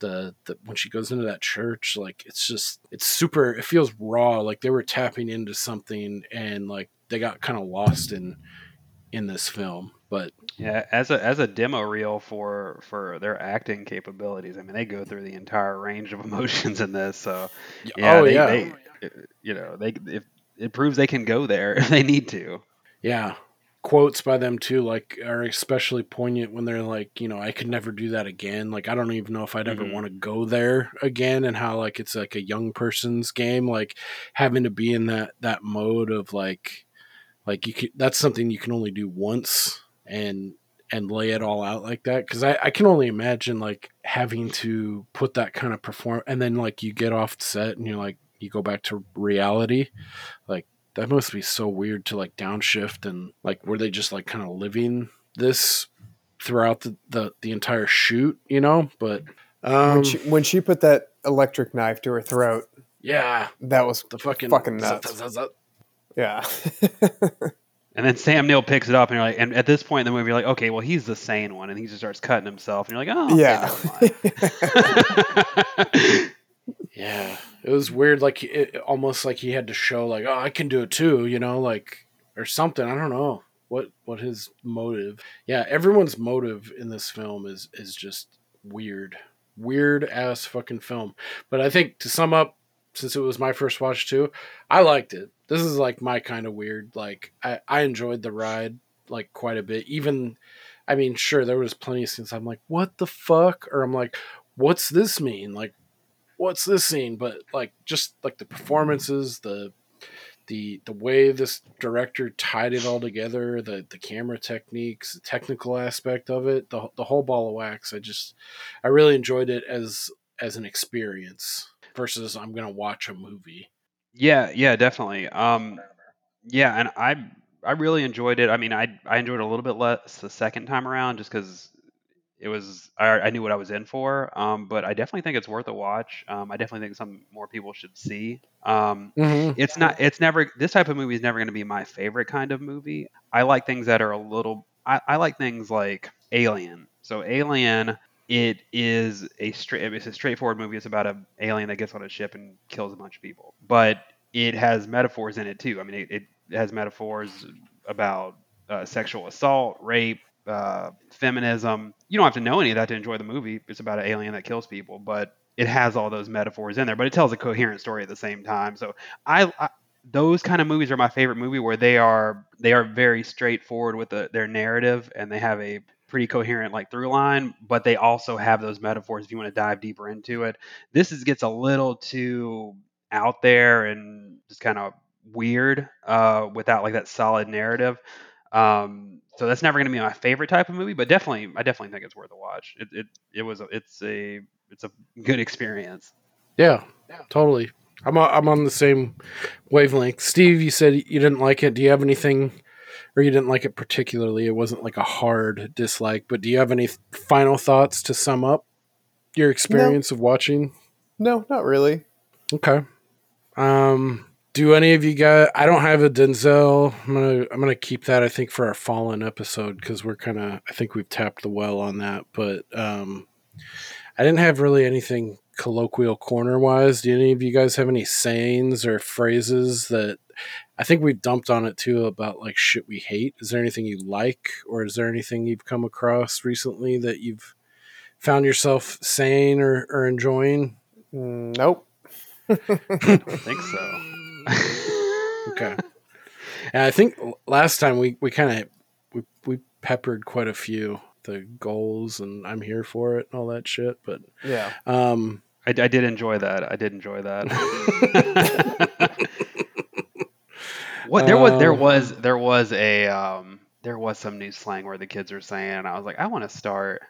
the, the when she goes into that church like it's just it's super it feels raw like they were tapping into something and like they got kind of lost in in this film but yeah, as a as a demo reel for for their acting capabilities. I mean, they go through the entire range of emotions in this. So yeah, oh they, yeah they you know they if it proves they can go there if they need to. Yeah. Quotes by them too like are especially poignant when they're like you know i could never do that again. Like i don't even know if i'd ever Mhm. want to go there again and how like it's like a young person's game like having to be in that that mode of like like you can that's something you can only do once and and lay it all out like that. Because I, I can only imagine like having to put that kind of perform and then like you get off set and you're like you go back to reality like that must be so weird to like downshift and like were they just like kind of living this throughout the, the the entire shoot you know but um when she when she put that electric knife to her throat, yeah that was the fucking Fucking nuts. yeah. And then Sam Neill picks it up, and you're like, and at this point in the movie, you're like, okay, well, he's the sane one, and he just starts cutting himself, and you're like, oh, yeah. never mind. yeah it was weird, like it, almost like he had to show, like, oh, I can do it too, you know, like or something. I don't know what what his motive. Yeah, everyone's motive in this film is is just weird, weird ass fucking film. But I think to sum up, since it was my first watch too, I liked it. This is like my kind of weird. Like I I enjoyed the ride like quite a bit. Even, I mean, sure there was plenty of scenes I'm like, what the fuck, or I'm like, what's this mean? Like, what's this scene? But like just like the performances, the the the way this director tied it all together, the the camera techniques, the technical aspect of it, the the whole ball of wax. I just I really enjoyed it as as an experience versus I'm gonna watch a movie. Yeah, yeah, definitely. Um, yeah, and I I really enjoyed it. I mean, I I enjoyed it a little bit less the second time around, just because it was I, I knew what I was in for. Um, but I definitely think it's worth a watch. Um, I definitely think some more people should see. Um, Mm-hmm. it's not it's never this type of movie is never going to be my favorite kind of movie. I like things that are a little I, I like things like Alien. So Alien it is a straight it's a straightforward movie. It's about an alien that gets on a ship and kills a bunch of people. But it has metaphors in it too. I mean it, it has metaphors about uh, sexual assault, rape, uh, feminism. You don't have to know any of that to enjoy the movie. It's about an alien that kills people, but it has all those metaphors in there. But it tells a coherent story at the same time. So I, I those kind of movies are my favorite movie where they are they are very straightforward with the, their narrative and they have a pretty coherent like through line, but they also have those metaphors if you want to dive deeper into it. This is gets a little too out there and just kind of weird uh, without like that solid narrative. Um, so that's never going to be my favorite type of movie, but definitely, I definitely think it's worth a watch. It it, it was a, it's a it's a good experience. Yeah, yeah, totally. I'm on, I'm on the same wavelength. Steve, you said you didn't like it. Do you have anything, or you didn't like it particularly? It wasn't like a hard dislike, but do you have any final thoughts to sum up your experience of watching? No, not really. Okay. Um, do any of you guys? I don't have a Denzel. I'm gonna I'm gonna keep that. I think for our Fallen episode because we're kind of I think we've tapped the well on that. But um, I didn't have really anything colloquial corner wise. Do any of you guys have any sayings or phrases that I think we've dumped on it too about like shit we hate? Is there anything you like, or is there anything you've come across recently that you've found yourself saying or, or enjoying? Mm, Nope. I don't think so. Okay. and I think last time we, we kind of we, we peppered quite a few the goals and I'm here for it and all that shit. But Yeah. um, I, I did enjoy that. I did enjoy that. what there was there Uh, was there was a um there was some new slang where the kids were saying and I was like I want to start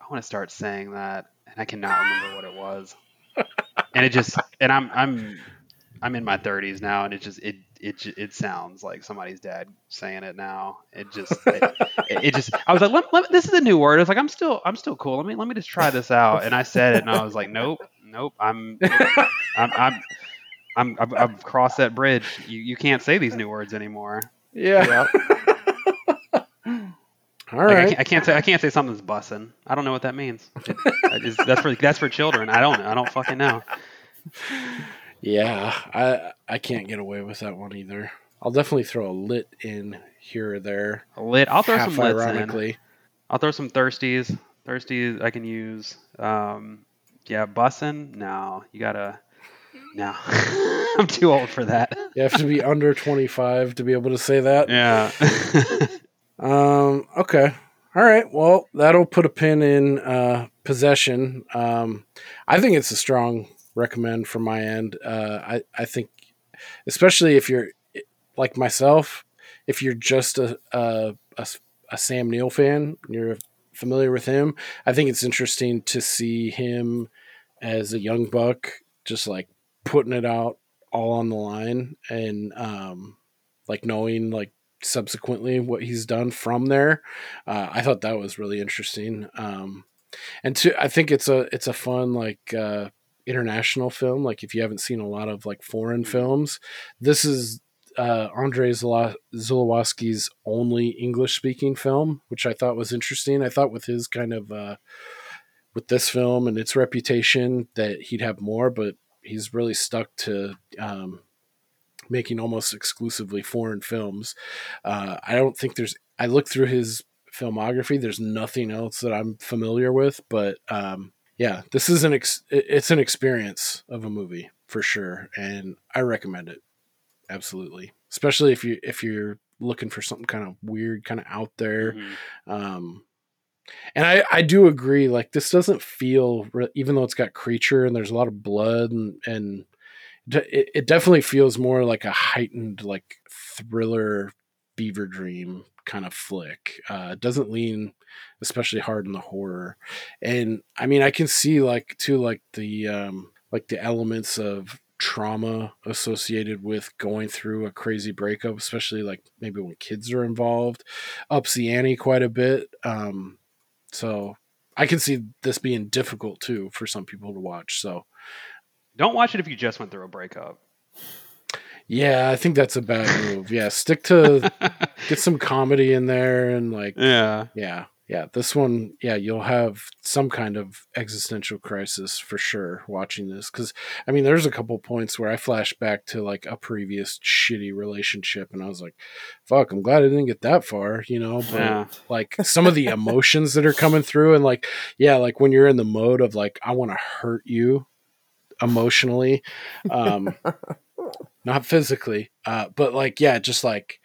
I want to start saying that and I cannot remember what it was. And it just and I'm I'm I'm in my 30s now and it just it it it sounds like somebody's dad saying it now. It just it, it just I was like let, let, this is a new word. It's like I'm still I'm still cool. Let me let me just try this out. And I said it and I was like nope nope I'm I'm, I'm, I'm, I've, I've crossed that bridge. You, you can't say these new words anymore. yeah. All Like, I, can't, I can't say I can't say something's bussin'. I don't know what that means. It, just- that's for that's for children. I don't. I don't fucking know. Yeah, I I can't get away with that one either. I'll definitely throw a lit in here or there. A lit. I'll throw some lits in. I'll throw some thirsties. Thirsties I can use. Um, yeah, bussin'. No, you gotta. No, I'm too old for that. You have to be under 25 to be able to say that. Yeah. Um, okay. All right. Well, that'll put a pin in uh, possession. Um, I think it's a strong recommend from my end. Uh, I, I think, especially if you're like myself, if you're just a, a, a, a Sam Neill fan, you're familiar with him, I think it's interesting to see him as a young buck, just like putting it out all on the line and um, like knowing like subsequently what he's done from there. Uh, I thought that was really interesting. Um, and two, I think it's a it's a fun like uh, international film. Like if you haven't seen a lot of like foreign films, this is uh, Andrei Zula- Zulawski's only English speaking film, which I thought was interesting. I thought with his kind of uh, with this film and its reputation that he'd have more, but he's really stuck to um, making almost exclusively foreign films. Uh, I don't think there's. I looked through his filmography. There's nothing else that I'm familiar with, but um, yeah, this is an ex- it's an experience of a movie for sure, and I recommend it absolutely, especially if you if you're looking for something kind of weird, kind of out there. Mhm. Um, and I, I do agree. Like this doesn't feel, even though it's got creature and there's a lot of blood and and it, it definitely feels more like a heightened like thriller fever dream kind of flick. Uh, doesn't lean especially hard in the horror, and I mean I can see like too like the um like the elements of trauma associated with going through a crazy breakup especially like maybe when kids are involved ups the ante quite a bit um so I can see this being difficult too for some people to watch. So Don't watch it if you just went through a breakup. Yeah, I think that's a bad move. Yeah, stick to get some comedy in there and like yeah. yeah, yeah. This one, yeah, you'll have some kind of existential crisis for sure watching this because I mean, there's a couple points where I flash back to like a previous shitty relationship and I was like, "Fuck, I'm glad I didn't get that far," you know. But Yeah. like some of the emotions that are coming through and like yeah like when you're in the mode of like i want to hurt you emotionally um not physically uh but like yeah just like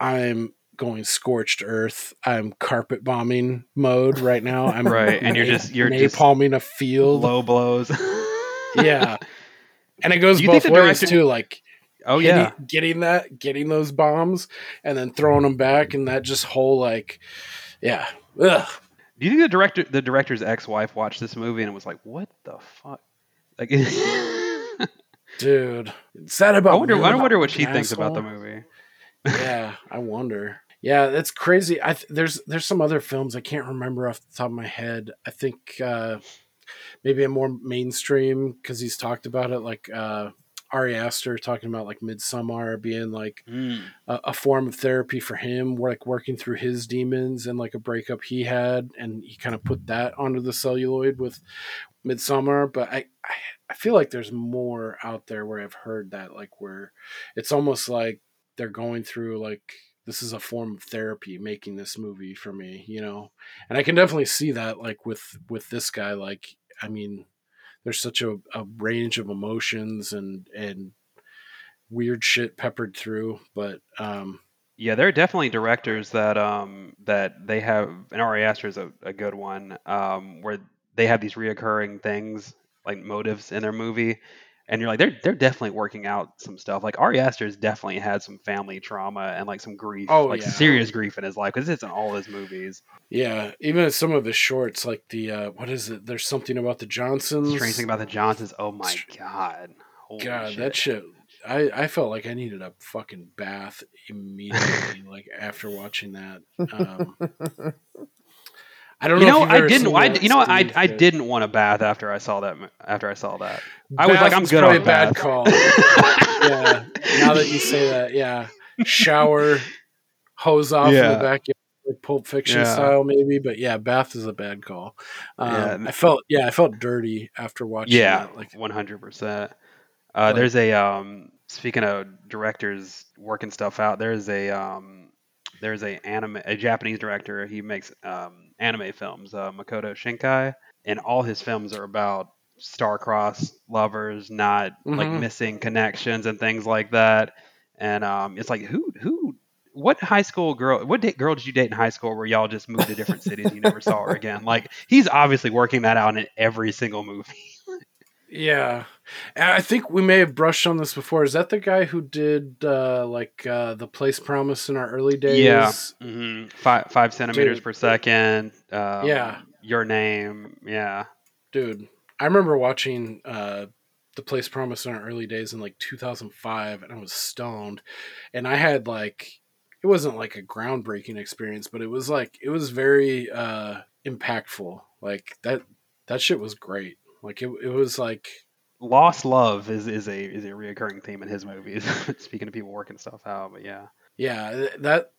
i'm going scorched earth i'm carpet bombing mode right now i'm Right, and you're just- you're just napalming a field Low blows. yeah and it goes you both ways director- too like oh hitting- yeah. getting that getting those bombs and then throwing them back and that just whole like yeah Ugh. Do you think the director, the director's ex-wife, watched this movie and was like, "What the fuck?" Like, Dude, that about? wonder, you, I wonder what she fucking thinks about the movie. yeah, I wonder. Yeah, that's crazy. I th- there's there's some other films I can't remember off the top of my head. I think uh, maybe a more mainstream because he's talked about it, like uh, Ari Aster talking about like Midsommar being like Mm. a, a form of therapy for him, like working through his demons and like a breakup he had, and he kind of put that onto the celluloid with Midsommar. But I, I, I feel like there's more out there where I've heard that, like where it's almost like they're going through like this is a form of therapy making this movie for me, you know. And I can definitely see that, like with with this guy, like I mean, there's such a, a range of emotions and and weird shit peppered through, but um Yeah, there are definitely directors that um that they have, and Ari Aster is a, a good one, um, where they have these reoccurring things like motives in their movie, and you're like, they're they're definitely working out some stuff. Like Ari Aster's definitely had some family trauma and like some grief, Oh, like yeah. serious grief in his life because it's in all his movies. Yeah, even some of his shorts, like the uh, what is it? There's something about the Johnsons. Strange thing about the Johnsons. Oh my god. Holy God, shit. that shit. I I felt like I needed a fucking bath immediately, like after watching that. Um, I don't You know. know, if you've I didn't. I, you know, I Steve, I didn't want a bath after I saw that. After I saw that, I was like, I'm good probably on a bad bath. call. yeah. Now that you say that, yeah, shower, hose off in the backyard, like Pulp Fiction Yeah. style, maybe. But yeah, bath is a bad call. Um, Yeah, I felt yeah, I felt dirty after watching. Yeah, that. like one hundred percent. Uh, Like- there's a um. Speaking of directors working stuff out, there's a um. There's a anime, a Japanese director. He makes um anime films. Uh, Makoto Shinkai, and all his films are about star-crossed lovers, not like Mhm. missing connections and things like that. And um, it's like who who. What high school girl? What date, girl did you date in high school where y'all just moved to different cities? and You never saw her again. Like he's obviously working that out in every single movie. Yeah, And I think we may have brushed on this before. Is that the guy who did uh, like uh, the Place Promise in our early days? Yeah. hmm Five five centimeters Dude. per second. Um, Yeah. Your name. Yeah. dude. I remember watching uh, the Place Promise in our early days in like 2005, and I was stoned, and I had like it wasn't like a groundbreaking experience, but it was like it was very uh, impactful. Like that that shit was great. Like it, it was like Lost love is, is a is a reoccurring theme in his movies. Speaking of people working stuff out, but yeah. yeah that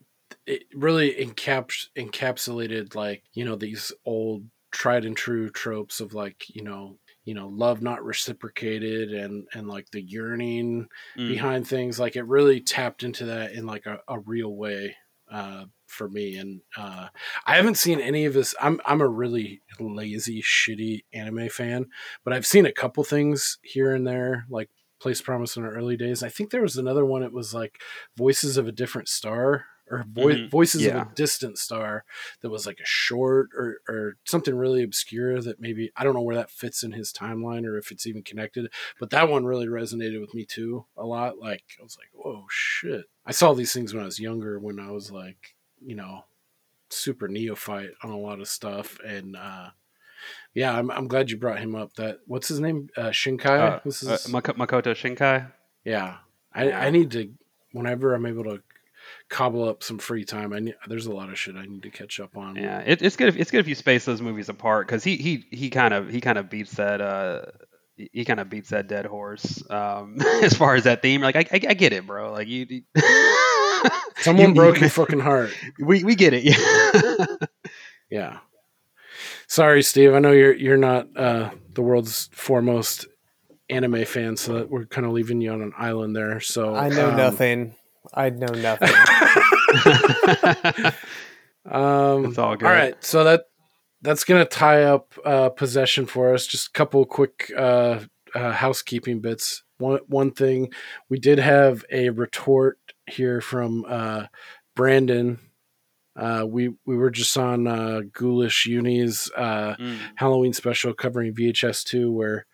it really encaps encapsulated like you know these old tried and true tropes of like you know you know love not reciprocated and and like the yearning Mm. behind things like it really tapped into that in like a, a real way uh for me and uh i haven't seen any of this i'm i'm a really lazy shitty anime fan but i've seen a couple things here and there like place promise in our early days i think there was another one it was like voices of a different star or vo- Mhm. voices Yeah. of a distant star that was like a short or or something really obscure that maybe I don't know where that fits in his timeline or if it's even connected. But that one really resonated with me too a lot. Like I was like, whoa, shit! I saw these things when I was younger, when I was like, you know, super neophyte on a lot of stuff, and uh yeah, I'm I'm glad you brought him up. That what's his name? Uh, Shinkai. Uh, this uh, is Mak- Makoto Shinkai. yeah. I, I need to whenever I'm able to cobble up some free time. I need, there's a lot of shit I need to catch up on. Yeah, it, it's good. If, it's good if you space those movies apart because he he he kind of he kind of beats that uh he- he kind of beats that dead horse um as far as that theme. Like I I, I get it, bro. Like you. you- Someone you- broke you- your fucking heart. We we get it. Yeah. Yeah. Sorry, Steve. I know you're you're not uh, the world's foremost anime fan, so that we're kind of leaving you on an island there. So I know um, nothing. I know nothing. Um, It's all good. All right, so that that's gonna tie up uh, possession for us. Just a couple quick uh, uh, housekeeping bits. One one thing, we did have a retort here from uh, Brandon. Uh, we we were just on uh, Ghoulish Uni's uh, Mm. Halloween special covering VHS two, where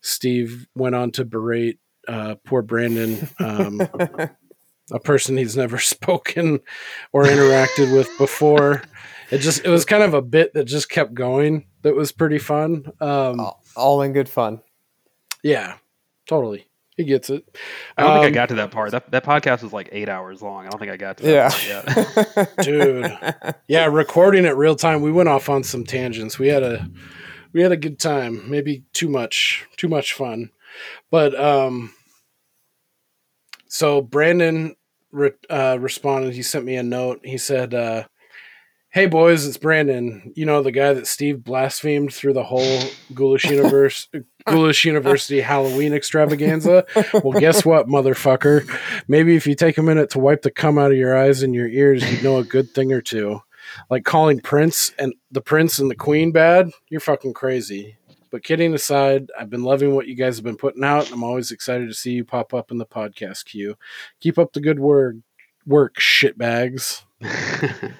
Steve went on to berate uh, poor Brandon. Um, a person he's never spoken or interacted with before. It just it was kind of a bit that just kept going. That was pretty fun. Um, all, all in good fun. yeah, totally. He gets it. I don't think I Um, got to that part. That that podcast was like eight hours long. I don't think I got to that Yeah. part yet. dude. Yeah, recording it real time. We went off on some tangents. We had a we had a good time. Maybe too much, too much fun. But um, so Brandon re- uh, responded. He sent me a note. He said, uh, "Hey boys, it's Brandon. You know the guy that Steve blasphemed through the whole Ghoulish universe." Ghoulish University Halloween extravaganza. Well, guess what, motherfucker? Maybe if you take a minute to wipe the cum out of your eyes and your ears, you'd know a good thing or two. Like calling Prince and the Prince and the Queen bad, you're fucking crazy. But kidding aside, I've been loving what you guys have been putting out, and I'm always excited to see you pop up in the podcast queue. Keep up the good work, work, shitbags.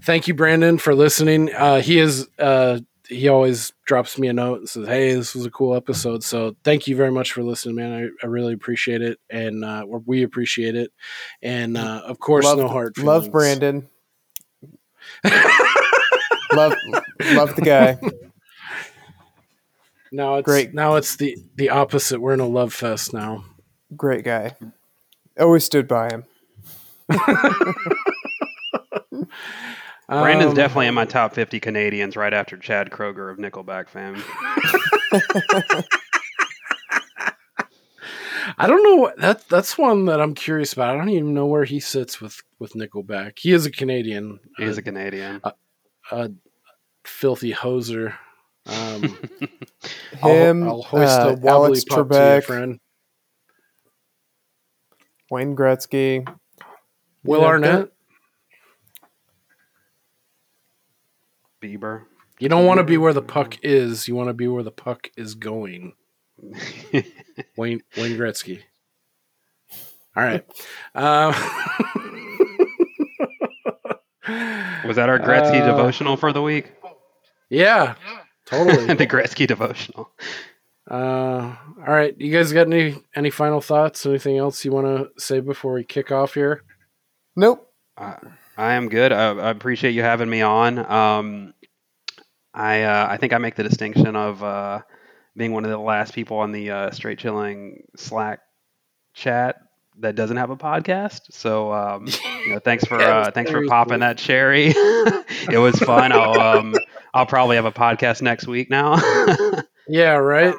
Thank you, Brandon, for listening. Uh, he is uh, he always drops me a note and says, "Hey, this was a cool episode." So thank you very much for listening, man. I, I really appreciate it, and uh, we appreciate it. And uh, of course, love, no hard love. Brandon. love love the guy. Now it's Great. now it's the the opposite. We're in a love fest now. Great guy. Always stood by him. Brandon's Um, definitely in my top 50 Canadians right after Chad Kroeger of Nickelback fame. I don't know what that that's one that I'm curious about. I don't even know where he sits with with Nickelback. He is a Canadian. He is a Canadian. a filthy hoser. Um, I'll- Him, I'll, hoist uh, a wobbly Alex pup to you, Trebek, friend. Wayne Gretzky. Will Yeah, Arnett. Bieber. You don't want to be where the puck is. You want to be where the puck is going. Wayne Wayne Gretzky. All right. Um, Was that our Gretzky Uh, devotional for the week? yeah, totally. the Gretzky devotional. Uh, all right, you guys got any any final thoughts? Anything else you want to say before we kick off here? Nope. I, I am good. I, I appreciate you having me on. Um, I uh, I think I make the distinction of uh, being one of the last people on the uh, straight chilling Slack chat that doesn't have a podcast. So um, you know, thanks for Yeah, uh, thanks for popping cool. that cherry. it was fun. I'll um, I'll probably have a podcast next week now. Yeah, right.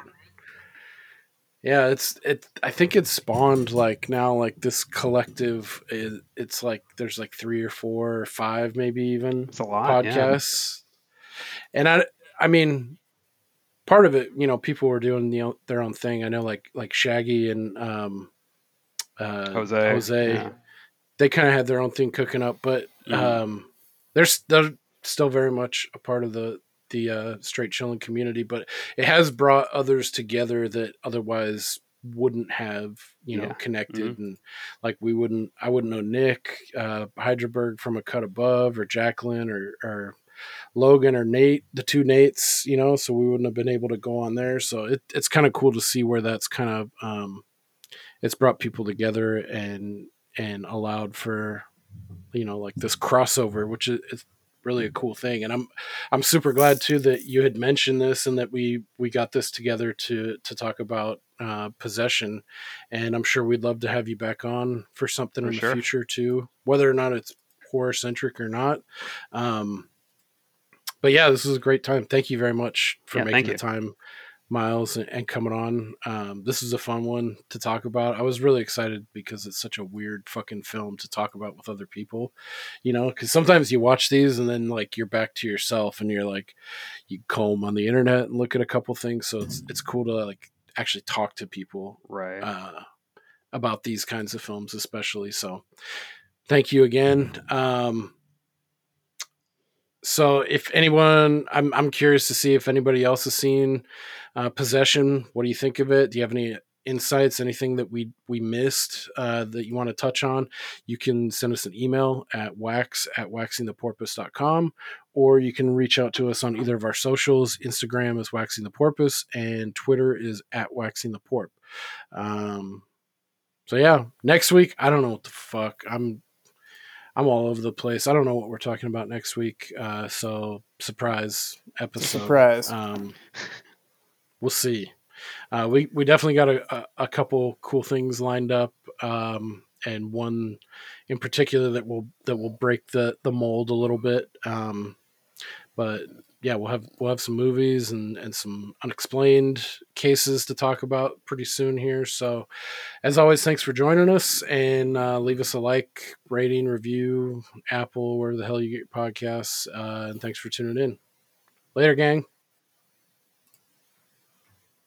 Yeah, it's it. I think it's spawned like now like this collective. Is, it's like there's like three or four or five maybe even it's a lot. yeah. podcasts, and I I mean, part of it, you know, people were doing the, their own thing. I know, like like Shaggy and um, uh, Jose, Jose, yeah. they kind of had their own thing cooking up, but Mhm. um, they're they're still very much a part of the the uh, straight chilling community. But it has brought others together that otherwise wouldn't have you know Yeah. connected and like we wouldn't i wouldn't know nick uh hydraberg from a cut above or jacqueline or or logan or nate the two nates you know so we wouldn't have been able to go on there so it, it's kind of cool to see where that's kind of um it's brought people together and and allowed for you know like this crossover which is it's really a cool thing and i'm i'm super glad too that you had mentioned this and that we we got this together to to talk about uh possession and i'm sure we'd love to have you back on for something For in sure. the future too whether or not it's horror centric or not um but yeah this is a great time thank you very much for Yeah, making the time miles and, coming on um this is a fun one to talk about i was really excited because it's such a weird fucking film to talk about with other people you know because sometimes you watch these and then like you're back to yourself and you're like you comb on the internet and look at a couple things so it's it's cool to like actually talk to people Right. uh, about these kinds of films, especially. So, thank you again. Um, so, if anyone, I'm I'm curious to see if anybody else has seen uh, Possession. What do you think of it? Do you have any insights? Anything that we we missed uh, that you want to touch on? You can send us an email at wax at waxingtheporpoise.com or you can reach out to us on either of our socials. Instagram is waxing the porpoise and Twitter is at waxing the porp. Um, so yeah, next week I don't know what the fuck I'm. I'm all over the place. I don't know what we're talking about next week. Uh, so surprise episode. Surprise. Um, we'll see. Uh, we we definitely got a, a, a couple cool things lined up, um, and one in particular that will that will break the the mold a little bit. Um, but yeah, we'll have we'll have some movies and and some unexplained cases to talk about pretty soon here. So, as always, thanks for joining us and uh, leave us a like, rating, review, Apple, where the hell you get your podcasts, uh, and thanks for tuning in. Later, gang.